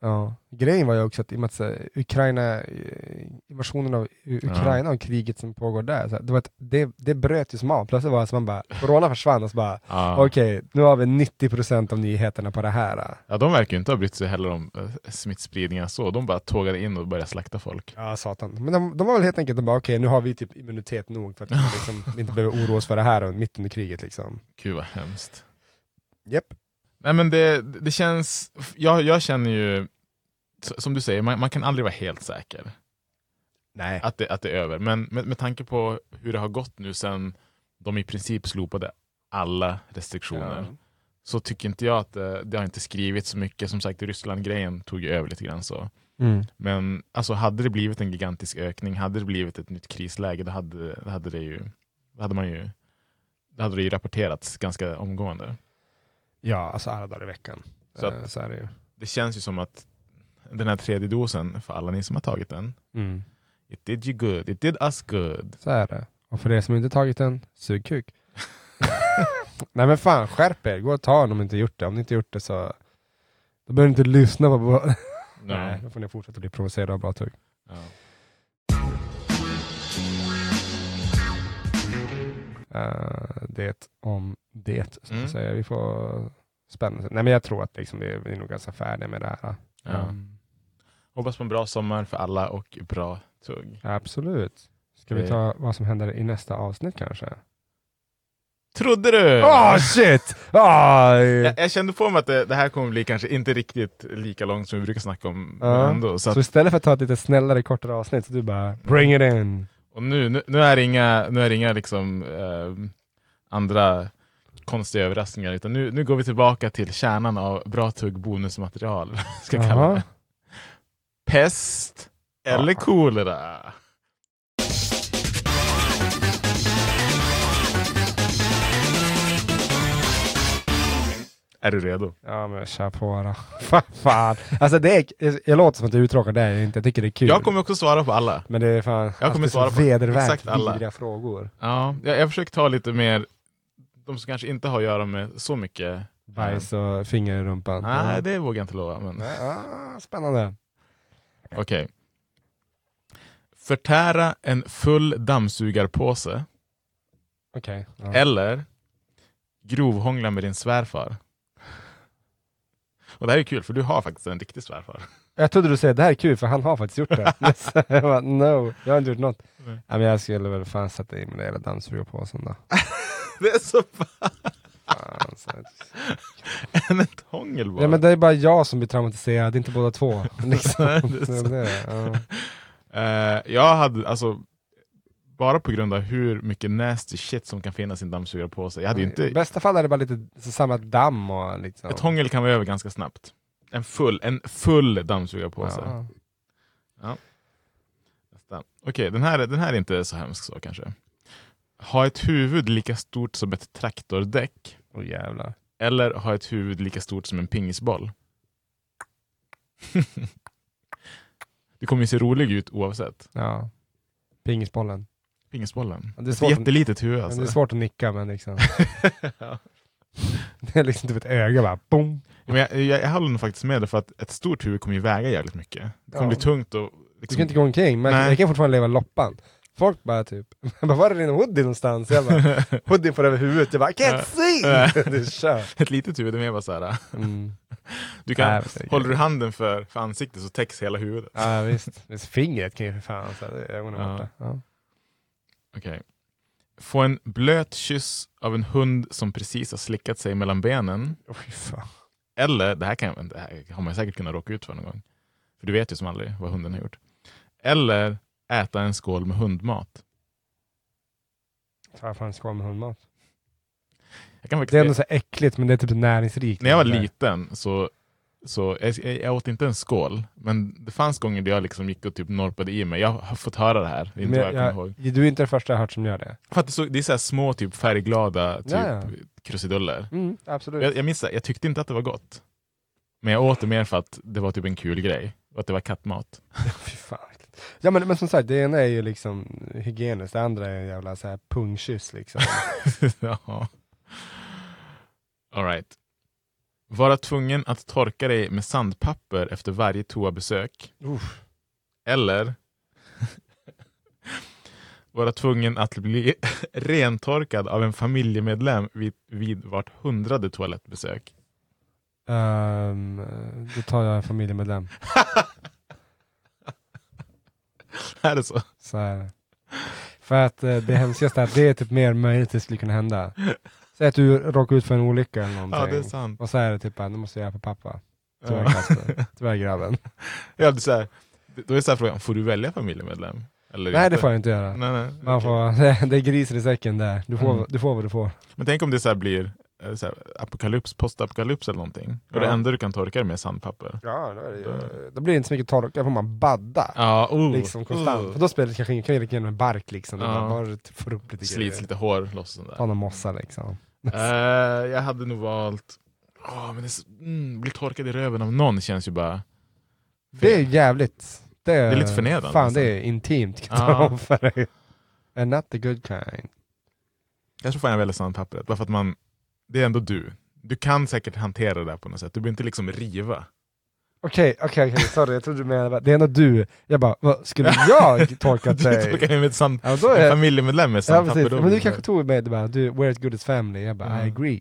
Speaker 2: Ja, grejen var ju också att i och med att här, Ukraina, eh, invasionen av. Ukraina och kriget som pågår där, så här, det, var ett, det, det bröt ju som av. Plötsligt var det som man bara, corona försvann och så bara,
Speaker 1: Ja.
Speaker 2: okej, nu har vi 90% av nyheterna på det här.
Speaker 1: Ja, de verkar ju inte ha brytt sig heller om eh, smittspridningen så. De bara tågade in och började slakta folk.
Speaker 2: Ja, satan. Men de, de var väl helt enkelt, de bara, okej, nu har vi typ immunitet nog för att liksom, vi inte behöver oroa oss för det här och mitt under kriget liksom.
Speaker 1: Gud vad hemskt.
Speaker 2: Japp.
Speaker 1: Nej men det, det känns, jag, jag känner ju, som du säger, man, man kan aldrig vara helt säker
Speaker 2: Nej.
Speaker 1: att det, att det är över. Men med, med tanke på hur det har gått nu sen de i princip slopade alla restriktioner, så tycker inte jag att det, det har inte skrivit så mycket. Som sagt, Ryssland-grejen tog ju över lite grann så.
Speaker 2: Mm.
Speaker 1: Men alltså, hade det blivit en gigantisk ökning, hade det blivit ett nytt krisläge, då hade, då hade det ju, då hade man ju, då hade det ju rapporterats ganska omgående.
Speaker 2: Ja, alltså alla dagar i veckan.
Speaker 1: Så
Speaker 2: Så,
Speaker 1: att-
Speaker 2: så är det ju.
Speaker 1: Det känns ju som att den här tredje dosen, för alla ni som har tagit den,
Speaker 2: Mm.
Speaker 1: it did you good, it did us good.
Speaker 2: Så är det. Och för er som inte tagit den, sug kuk. Nej men fan, skärp er. Gå och ta den om ni inte gjort det. Om ni inte gjort det så då behöver ni inte lyssna på... på- Nej, då får ni fortsätta bli provocerade av bra tugg.
Speaker 1: Ja.
Speaker 2: Eh, det om det, så
Speaker 1: Mm.
Speaker 2: säga. Vi får spännande. Nej men jag tror att liksom, vi är nog ganska färdiga med det här.
Speaker 1: Ja.
Speaker 2: Um,
Speaker 1: Hoppas på en bra sommar för alla och bra tugg.
Speaker 2: absolut. Ska vi ta vad som händer i nästa avsnitt kanske?
Speaker 1: Trodde du?
Speaker 2: Åh shit! Aj!
Speaker 1: jag, jag kände på mig att det, det här kommer bli kanske inte riktigt lika långt som vi brukar snacka om
Speaker 2: Ja.
Speaker 1: ändå. Så
Speaker 2: Så
Speaker 1: att,
Speaker 2: istället för att ta ett lite snällare, kortare avsnitt, så du bara bring it in.
Speaker 1: och nu, nu, nu är det inga, nu är inga liksom, eh, andra konstiga överraskningar, utan nu, nu går vi tillbaka till kärnan av bra tugg bonusmaterial. Ska kalla det. Pest eller
Speaker 2: Ja.
Speaker 1: kolera? Är du redo?
Speaker 2: Ja men kör på då. Fan. Alltså det är, jag låter som att jag är uttråkad, det är jag inte. Jag tycker det är kul.
Speaker 1: Jag kommer också svara på alla.
Speaker 2: Men det är fan
Speaker 1: Jag kommer
Speaker 2: alltid så
Speaker 1: svara på exakt alla.
Speaker 2: frågor.
Speaker 1: Ja, jag, jag försöker ta lite mer, de som kanske inte har att göra med så mycket
Speaker 2: Bajs och finger i rumpan.
Speaker 1: Nej,
Speaker 2: Ja.
Speaker 1: det vågar jag inte lova. Men...
Speaker 2: Ah, spännande.
Speaker 1: Okej. Förtära en full dammsugarpåse
Speaker 2: Okej. ja.
Speaker 1: eller grovhångla med din svärfar. Och det här är kul för du har faktiskt en riktig svärfar.
Speaker 2: Jag trodde du säger det här är kul för han har faktiskt gjort det. jag bara, no, jag har inte gjort något.
Speaker 1: Nej.
Speaker 2: Men jag skulle väl fan sätta in mig det jävla dammsugarpåsen då.
Speaker 1: Det är så fan
Speaker 2: Fan,
Speaker 1: ett hångel bara.
Speaker 2: Ja men det är bara jag som blir traumatiserad, inte båda två. Liksom.
Speaker 1: Nej, det är.
Speaker 2: Det är det, ja.
Speaker 1: Eh, jag hade alltså bara på grund av hur mycket nasty shit som kan finnas i en dammsugarpåse. Jag hade ju
Speaker 2: I
Speaker 1: inte,
Speaker 2: bästa fall är det bara lite så samma damm och liksom.
Speaker 1: ett hångel kan vara över ganska snabbt. En full, en full dammsugarpåse.
Speaker 2: Ja.
Speaker 1: Nästa. Okej, den, här, den här är inte så hemsk så kanske. Ha ett huvud lika stort som ett traktordäck
Speaker 2: Åh jävlar.
Speaker 1: eller ha ett huvud lika stort som en pingisboll. du kommer ju se rolig ut oavsett.
Speaker 2: Ja. Pingisbollen.
Speaker 1: Pingisbollen.
Speaker 2: Ja, det är
Speaker 1: Ett
Speaker 2: svårt
Speaker 1: jättelitet huvud
Speaker 2: Men
Speaker 1: alltså.
Speaker 2: det är svårt att nicka men liksom.
Speaker 1: Ja.
Speaker 2: Det är liksom typ ett öga bara, boom.
Speaker 1: Men jag, jag, jag håller nog faktiskt med dig för att ett stort huvud kommer ju väga jävligt mycket. Det kommer
Speaker 2: Ja.
Speaker 1: bli tungt och...
Speaker 2: Du
Speaker 1: Liksom,
Speaker 2: kan inte gå omkring, men
Speaker 1: Nej.
Speaker 2: jag kan fortfarande leva loppan. Folk bara typ, bara, var är din hoodie någonstans? Jag bara, hoodie får över huvudet. Jag bara, I can't see! det är kört.
Speaker 1: ett litet huvud är mer bara såhär.
Speaker 2: Mm.
Speaker 1: Du kan,
Speaker 2: Nej,
Speaker 1: håller du handen för, för ansiktet så täcks hela huvudet.
Speaker 2: Ja visst, visst. fingret kan ju för fan, så här, ögonen
Speaker 1: Ja.
Speaker 2: borta. Ja.
Speaker 1: Okej. Få en blöt kyss av en hund som precis har slickat sig mellan benen.
Speaker 2: Fy fan.
Speaker 1: Eller, det här, kan, det här har man säkert kunnat råka ut för någon gång. För du vet ju som aldrig vad hunden har gjort. Eller äta en skål med hundmat.
Speaker 2: Ta fan en skål med hundmat.
Speaker 1: Jag kan
Speaker 2: Det är ändå så äckligt men det är typ näringsrikt.
Speaker 1: när jag var liten så, så jag, jag, åt inte en skål, men det fanns gånger där jag liksom gick och typ norpade i mig. Jag har fått höra det här, det inte jag
Speaker 2: jag,
Speaker 1: ihåg.
Speaker 2: du är inte den första jag hört som gör det.
Speaker 1: För att det, så, det är så här små typ färgglada typ,
Speaker 2: Ja, ja.
Speaker 1: krusiduller.
Speaker 2: Mm, absolut.
Speaker 1: Jag, jag minns det, jag tyckte inte att det var gott. Men jag åt det mer för att det var typ en kul grej. Och att det var kattmat.
Speaker 2: Fy fan. Ja men, men som sagt, det ena är ju liksom hygieniskt, det andra är en jävla så här pungkyss liksom.
Speaker 1: ja. All right. Vara tvungen att torka dig med sandpapper efter varje toabesök.
Speaker 2: Uff.
Speaker 1: Eller vara tvungen att bli rentorkad av en familjemedlem vid, vid vart hundrade toalettbesök.
Speaker 2: Um, då tar jag en familjemedlem.
Speaker 1: Är det så?
Speaker 2: Så här. För att eh, det hemskaste är att det är typ mer möjligt att det skulle kunna hända. Säg att du råkar ut för en olycka eller någonting.
Speaker 1: Ja, det är sant.
Speaker 2: Och så är det typ, bara, nu måste jag för pappa. Tyvärr. Kasper, tyvärr grabben.
Speaker 1: Ja, det är så här, då är det så här frågan, får du välja familjemedlem? Eller
Speaker 2: Nej det
Speaker 1: inte?
Speaker 2: får jag inte göra.
Speaker 1: Nej, nej,
Speaker 2: Man
Speaker 1: okej.
Speaker 2: får, det är grisen i säcken där. Du får,
Speaker 1: Mm.
Speaker 2: du får vad du får.
Speaker 1: Men tänk om det så här blir så här, apokalyps, postapokalyps eller någonting. Och det
Speaker 2: Ja.
Speaker 1: enda du kan torka det med är sandpapper.
Speaker 2: Ja, då, är det, ju- då blir det inte så mycket torka, då får man badda.
Speaker 1: Ja, oh,
Speaker 2: liksom konstant.
Speaker 1: oh.
Speaker 2: För då spelar det kanske ingen, kan ju lika gärna med bark liksom.
Speaker 1: Ja.
Speaker 2: Ja. Bara typ får upp lite
Speaker 1: Slits lite hår loss och sånt där.
Speaker 2: Ta någon mossa liksom.
Speaker 1: Eh, jag hade nog valt... Åh, men det är så, mm, bli torkad i röven av någon känns ju bara...
Speaker 2: Det är jävligt. Det är,
Speaker 1: Det är lite förnedrande,
Speaker 2: Fan
Speaker 1: alltså.
Speaker 2: det är intimt kan
Speaker 1: Ja.
Speaker 2: jag tala om för dig. And not the good kind.
Speaker 1: Jag tror fan jag väljer sandpappret. Bara för att man... Det är ändå du. Du kan säkert hantera det där på något sätt. Du behöver inte liksom riva.
Speaker 2: Okej, okej, okej, sorry, jag trodde du menade, det är ändå du. Jag bara, vad, skulle jag torkat
Speaker 1: Du
Speaker 2: dig?
Speaker 1: torkar mig med ett sand,
Speaker 2: Ja, då
Speaker 1: en
Speaker 2: är,
Speaker 1: familjemedlem med
Speaker 2: ja, precis. Men du
Speaker 1: det-
Speaker 2: kanske tog med, du bara, du, we're as good as family. Jag bara,
Speaker 1: Ja.
Speaker 2: I agree.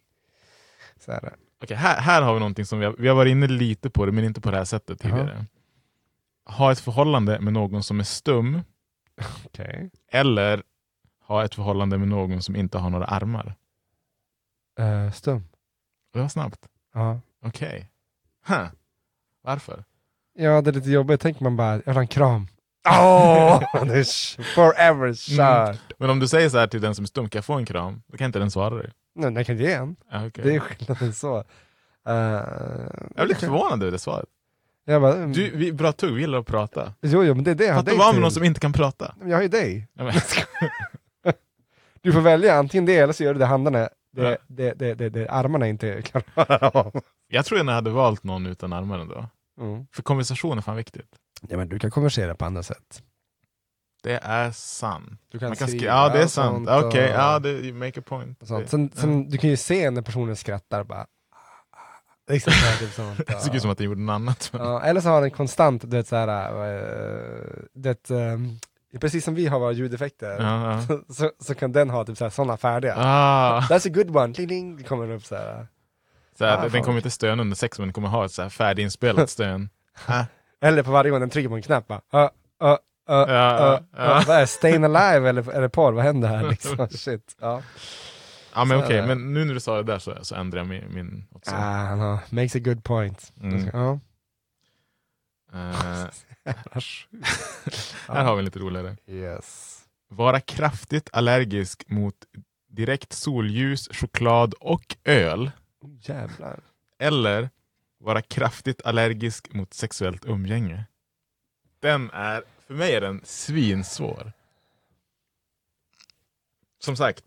Speaker 2: Så här.
Speaker 1: Okej, här, här har vi någonting som vi har, vi har varit inne lite på det, men inte på det här sättet tidigare. Ha ett förhållande med någon som är stum,
Speaker 2: Okej.
Speaker 1: eller ha ett förhållande med någon som inte har några armar.
Speaker 2: Eh, stum.
Speaker 1: Det var snabbt.
Speaker 2: Ja.
Speaker 1: Okej. Huh. Varför?
Speaker 2: ja, det är lite jobbigt. Tänker man bara, jag vill ha en kram. Det är sh- forever kört.
Speaker 1: Men om du säger så här till den som är stum, kan jag få en kram? Då kan inte den svara dig.
Speaker 2: Nej, jag kan ge en.
Speaker 1: Ja, okej.
Speaker 2: Det är skillnaden så. Uh,
Speaker 1: Jag är lite förvånad över det svaret.
Speaker 2: Jag bara, mm,
Speaker 1: Du, vi, bra tugg, vi gillar att prata.
Speaker 2: jo, jo, men det är det jag
Speaker 1: att vara med
Speaker 2: till.
Speaker 1: någon som inte kan prata.
Speaker 2: Jag har ju dig. Du får välja antingen det eller så gör du det händerna, det, det, det, det, det armarna inte klarar av.
Speaker 1: jag tror jag hade valt någon utan armar ändå.
Speaker 2: Mm.
Speaker 1: För konversation är fan viktigt.
Speaker 2: Ja, men du kan konversera på andra sätt.
Speaker 1: Det är sant.
Speaker 2: Du kan,
Speaker 1: Man kan skri- ja, det är sant. Okej,
Speaker 2: och-
Speaker 1: ja, det, you make a point.
Speaker 2: sånt. Sen, sen, du kan ju se när personen skrattar bara... Liksom så här, typ sånt,
Speaker 1: Det såg ut som att den gjorde något annat.
Speaker 2: Ja, eller så har den konstant, du vet såhär, uh, det, ehm, precis som vi har våra ljudeffekter,
Speaker 1: Ja, ja.
Speaker 2: så, så kan den ha typ såna färdiga.
Speaker 1: Ah,
Speaker 2: That's a good one, ding, ding, det kommer upp
Speaker 1: så här,
Speaker 2: Ah,
Speaker 1: den
Speaker 2: fan.
Speaker 1: kommer inte stöna under sex, men den kommer ha ett så här färdiginspelat stön. Ah,
Speaker 2: Eller på varje gång den trycker på en knapp bara, uh, uh, uh,
Speaker 1: Ja,
Speaker 2: uh, uh, vad är? Stayin' alive eller, eller porr, vad händer här liksom? Shit. Ja.
Speaker 1: Ja men
Speaker 2: Så
Speaker 1: okej,
Speaker 2: är det.
Speaker 1: men nu när du sa det där så, så ändrar jag min, min också.
Speaker 2: Ah, har, makes a good point.
Speaker 1: Mm.
Speaker 2: Ja. Ja.
Speaker 1: här har vi lite roligare.
Speaker 2: Yes.
Speaker 1: Vara kraftigt allergisk mot direkt solljus, choklad och öl.
Speaker 2: Oh, jävlar.
Speaker 1: Eller vara kraftigt allergisk mot sexuellt umgänge. Den är, för mig är den svinsvår. Som sagt,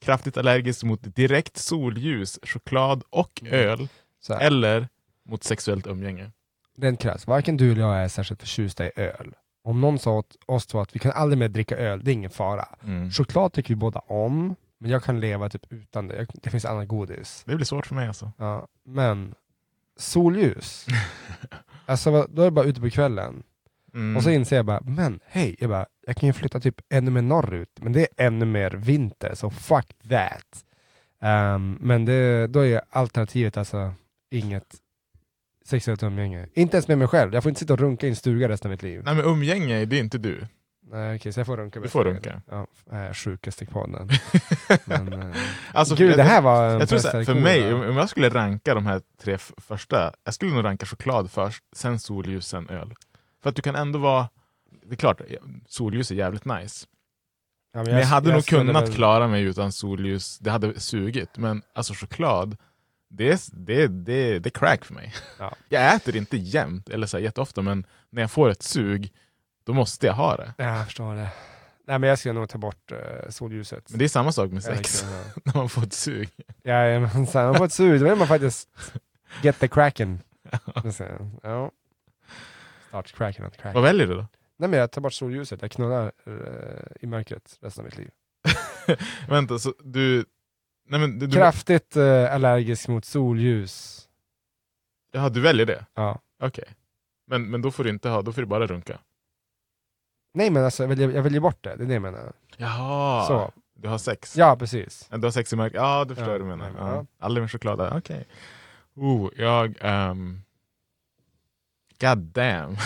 Speaker 1: kraftigt allergisk mot direkt solljus, choklad och öl.
Speaker 2: Så här.
Speaker 1: Eller mot sexuellt umgänge.
Speaker 2: Rent krasst, varken du eller jag är särskilt förtjusta i öl. Om någon sa åt oss två att vi kan aldrig mer dricka öl, det är ingen fara.
Speaker 1: Mm.
Speaker 2: Choklad tycker vi båda om, Men jag kan leva typ utan det. Jag, det finns annat godis.
Speaker 1: Det blir svårt för mig alltså.
Speaker 2: Ja, men solljus. alltså då är jag bara ute på kvällen.
Speaker 1: Mm.
Speaker 2: Och så inser jag bara, men hej, jag, bara, jag kan ju flytta typ ännu mer norrut, men det är ännu mer vinter, så fuck that. Ehm, men det, då är alternativet alltså inget sexuellt umgänge. Inte ens med mig själv, jag får inte sitta och runka i en stuga resten av mitt liv.
Speaker 1: Nej men umgänge, det är inte du.
Speaker 2: Nej okej, så jag får runka.
Speaker 1: Du får runka.
Speaker 2: Ja, äh, sjukaste i podden. men, eh,
Speaker 1: Alltså,
Speaker 2: Gud,
Speaker 1: jag-
Speaker 2: det här var en
Speaker 1: Jag tror så här, för mig, om jag skulle ranka de här tre första, jag skulle nog ranka choklad först, sen solljus, sen öl. För att du kan ändå vara, det är klart, solljus är jävligt nice.
Speaker 2: ja,
Speaker 1: Men jag, hade nog
Speaker 2: skulle
Speaker 1: kunnat
Speaker 2: väl-
Speaker 1: klara mig utan solljus, det hade sugit. Men alltså choklad, det är, det, det, det är crack för mig.
Speaker 2: Ja.
Speaker 1: Jag äter inte jämt, eller så här, jätteofta, men när jag får ett sug, då måste jag ha det.
Speaker 2: Ja, jag förstår det. Nej men jag skulle nog ta bort uh, solljuset.
Speaker 1: Men det är samma sak med sex,
Speaker 2: kan jag-
Speaker 1: när man får ett sug.
Speaker 2: Jajamensan, man får ett sug, då vill man faktiskt get the jag. Ja. Start cracking, not cracking.
Speaker 1: Vad väljer du då?
Speaker 2: Nej men jag tar bort solljuset, jag knullar eh, i mörkret resten av mitt liv.
Speaker 1: Vänta, så du... Nej men du, du,
Speaker 2: Kraftigt eh, allergisk mot solljus.
Speaker 1: jaha, du väljer det?
Speaker 2: Ja.
Speaker 1: Okej. Men, men då får du inte ha, då får du bara runka?
Speaker 2: Nej men alltså jag väljer, jag väljer bort det, det är det jag menar.
Speaker 1: Jaha,
Speaker 2: Så.
Speaker 1: du har sex?
Speaker 2: Ja precis.
Speaker 1: Du har sex i mörker? Ja, du förstår
Speaker 2: Ja,
Speaker 1: vad du menar.
Speaker 2: ja.
Speaker 1: Ja. Aldrig med choklad? Okej. Oh, jag... Um, God damn.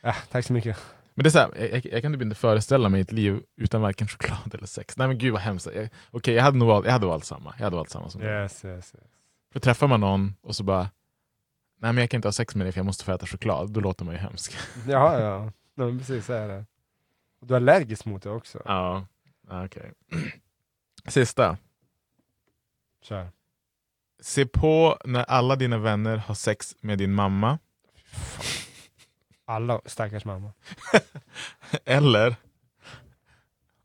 Speaker 2: Ja, tack så mycket.
Speaker 1: Men det är så här, jag, jag, jag kan typ inte föreställa mig ett liv utan varken choklad eller sex. Nej men gud vad hemskt. Okej, jag hade nog valt, jag hade valt samma. Jag hade valt samma som du.
Speaker 2: Yes, yes, yes.
Speaker 1: För träffar man någon och så bara Nej men jag kan inte ha sex med dig för jag måste få äta choklad. Då låter man ju hemsk.
Speaker 2: Ja, ja. Nej, precis så är det. Du är allergisk mot det också.
Speaker 1: Ja, okej. Sista.
Speaker 2: Kör.
Speaker 1: Se på när alla dina vänner har sex med din mamma.
Speaker 2: Alla stackars mamma.
Speaker 1: Eller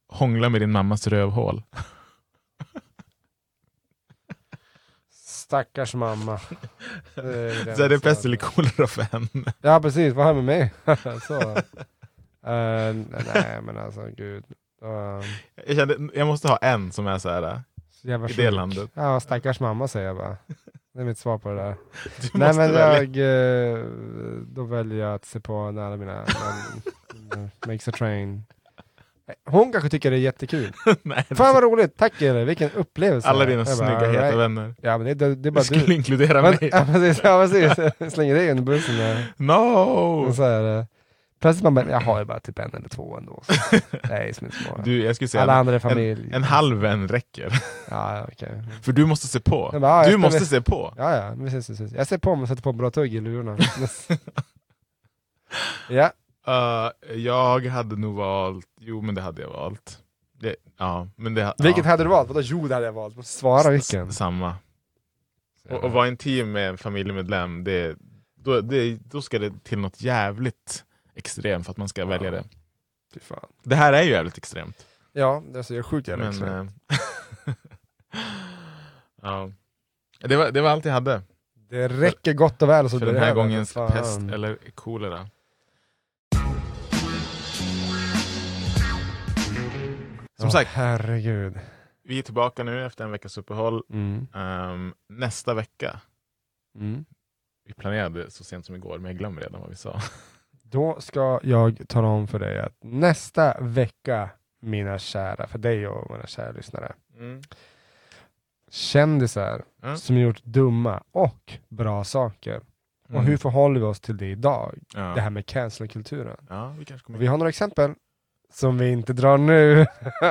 Speaker 1: hångla med din mammas rövhål.
Speaker 2: Stackars mamma. Det är det
Speaker 1: Så är det pest eller kolera för henne.
Speaker 2: Ja precis, vad har med mig? så. Eh, nej men alltså gud. Uh,
Speaker 1: Jag, kände, jag måste ha en som är så här.
Speaker 2: så
Speaker 1: I det landet.
Speaker 2: Ja, stackars mamma säger jag bara. Det är mitt svar på det där.
Speaker 1: Du
Speaker 2: Nej men jag, eh, då väljer jag att se på när alla mina men, makes a train. Hon kanske tycker det är jättekul.
Speaker 1: Nej,
Speaker 2: Fan vad roligt, tack Elin, vilken upplevelse.
Speaker 1: alla dina
Speaker 2: Jag bara,
Speaker 1: snygga
Speaker 2: all
Speaker 1: heta
Speaker 2: right.
Speaker 1: vänner.
Speaker 2: Ja men det, det, det är
Speaker 1: Du
Speaker 2: bara
Speaker 1: skulle
Speaker 2: du.
Speaker 1: inkludera
Speaker 2: Men,
Speaker 1: mig.
Speaker 2: ja, precis, ja precis, slänger dig under bussen där.
Speaker 1: No!
Speaker 2: Och så är det. Plötsligt man bara, jag har ju bara typ en eller två ändå. Så. Nej, som inte.
Speaker 1: Du, jag skulle säga
Speaker 2: Alla
Speaker 1: en,
Speaker 2: andra familj.
Speaker 1: en, en halv vän räcker.
Speaker 2: Ja, okej.
Speaker 1: För du måste se på.
Speaker 2: Jag bara, ja,
Speaker 1: Du
Speaker 2: jag
Speaker 1: måste
Speaker 2: spelar-
Speaker 1: se på.
Speaker 2: Ja, ja, precis, precis. Jag ser på mig och sätter på bra tugg i lurarna. ja,
Speaker 1: Uh, jag hade nog valt, jo men det hade jag valt. Det, ja, men det,
Speaker 2: vilket
Speaker 1: ja,
Speaker 2: hade du valt? Vadå jo det hade jag valt? Svara vilken.
Speaker 1: S- Samma. Och, och vara intim med en familjemedlem, det, då, det, då ska det till något jävligt extremt för att man ska välja det.
Speaker 2: Fy fan.
Speaker 1: Det här är ju jävligt extremt.
Speaker 2: Ja, det är sjukt jävla
Speaker 1: Men,
Speaker 2: extremt.
Speaker 1: eh, ja. det, var, det var allt jag hade
Speaker 2: Det räcker gott och väl så
Speaker 1: för den här
Speaker 2: över.
Speaker 1: gångens
Speaker 2: Fan.
Speaker 1: pest eller kolera. Som
Speaker 2: Ja,
Speaker 1: sagt,
Speaker 2: herregud.
Speaker 1: vi är tillbaka nu efter en veckas uppehåll.
Speaker 2: Mm.
Speaker 1: Ehm, nästa vecka,
Speaker 2: Mm.
Speaker 1: vi planerade så sent som igår, men jag glömmer redan vad vi sa.
Speaker 2: Då ska jag tala om för dig att nästa vecka, mina kära, för dig och mina kära lyssnare,
Speaker 1: Mm.
Speaker 2: kändisar
Speaker 1: Ja.
Speaker 2: som gjort dumma och bra saker. Och
Speaker 1: Mm.
Speaker 2: hur förhåller vi oss till det idag?
Speaker 1: Ja.
Speaker 2: Det här med cancelkulturen.
Speaker 1: ja, vi kanske kommer
Speaker 2: Vi har några exempel som vi inte drar nu.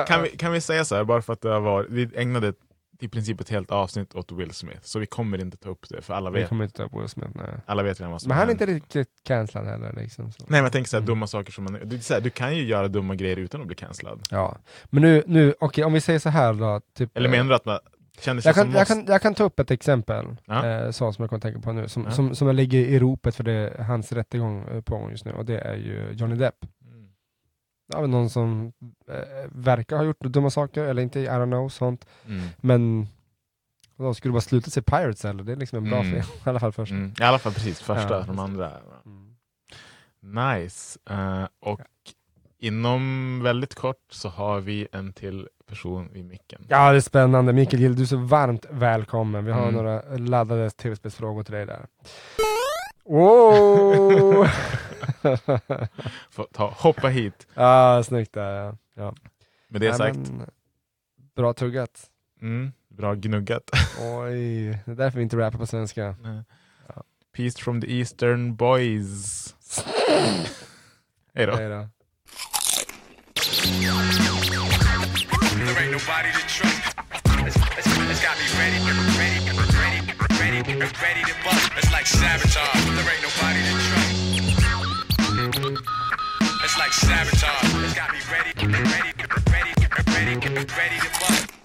Speaker 1: kan, vi, kan vi säga så här, bara för att det har varit, vi ägnade i princip ett helt avsnitt åt Will Smith, så vi kommer inte ta upp det, för alla
Speaker 2: Vi
Speaker 1: vet,
Speaker 2: kommer inte ta på Will Smith, nej.
Speaker 1: alla vet redan vad som
Speaker 2: Men han är inte riktigt cancellad heller. Liksom, så.
Speaker 1: Nej men jag tänker så här,
Speaker 2: Mm.
Speaker 1: dumma saker som man, du, så här, du kan ju göra dumma grejer utan att bli cancellad.
Speaker 2: Ja. Men nu, nu okej om vi säger så här då. Typ,
Speaker 1: Eller menar du att man känner sig
Speaker 2: jag kan,
Speaker 1: som
Speaker 2: jag,
Speaker 1: måste...
Speaker 2: kan, jag kan ta upp ett exempel,
Speaker 1: Ja.
Speaker 2: eh, så som jag kommer tänka på nu, som,
Speaker 1: Ja.
Speaker 2: som, som ligger i ropet för det, hans rättegång eh, på gång just nu, och det är ju Johnny Depp. Ja, någon som eh, verkar ha gjort dumma saker, eller inte, I don't know, sånt.
Speaker 1: Mm.
Speaker 2: Men då skulle bara sluta se Pirates eller? Det är liksom en bra
Speaker 1: Mm.
Speaker 2: film, i alla fall först.
Speaker 1: Mm. I alla fall precis, första,
Speaker 2: Ja,
Speaker 1: de andra.
Speaker 2: Mm.
Speaker 1: Nice. Eh, och inom väldigt kort så har vi en till person vid micken.
Speaker 2: Ja, det är spännande. Mikael Gill, du är så varmt välkommen. Vi har
Speaker 1: Mm.
Speaker 2: några laddade tv-spelsfrågor till dig där. Wow!
Speaker 1: Få ta, hoppa hit.
Speaker 2: ja, snyggt där. Ja. Ja.
Speaker 1: Med det
Speaker 2: Nej,
Speaker 1: sagt,
Speaker 2: men, bra tuggat.
Speaker 1: mm, bra gnuggat.
Speaker 2: Oj, det är därför vi inte rappar på svenska.
Speaker 1: Peace from the Eastern Boys. Hej då.
Speaker 2: Hej då.
Speaker 8: It's like sabotage. There ain't nobody to trust. It's like sabotage. It's got me ready, ready, ready, ready, ready ready to bust.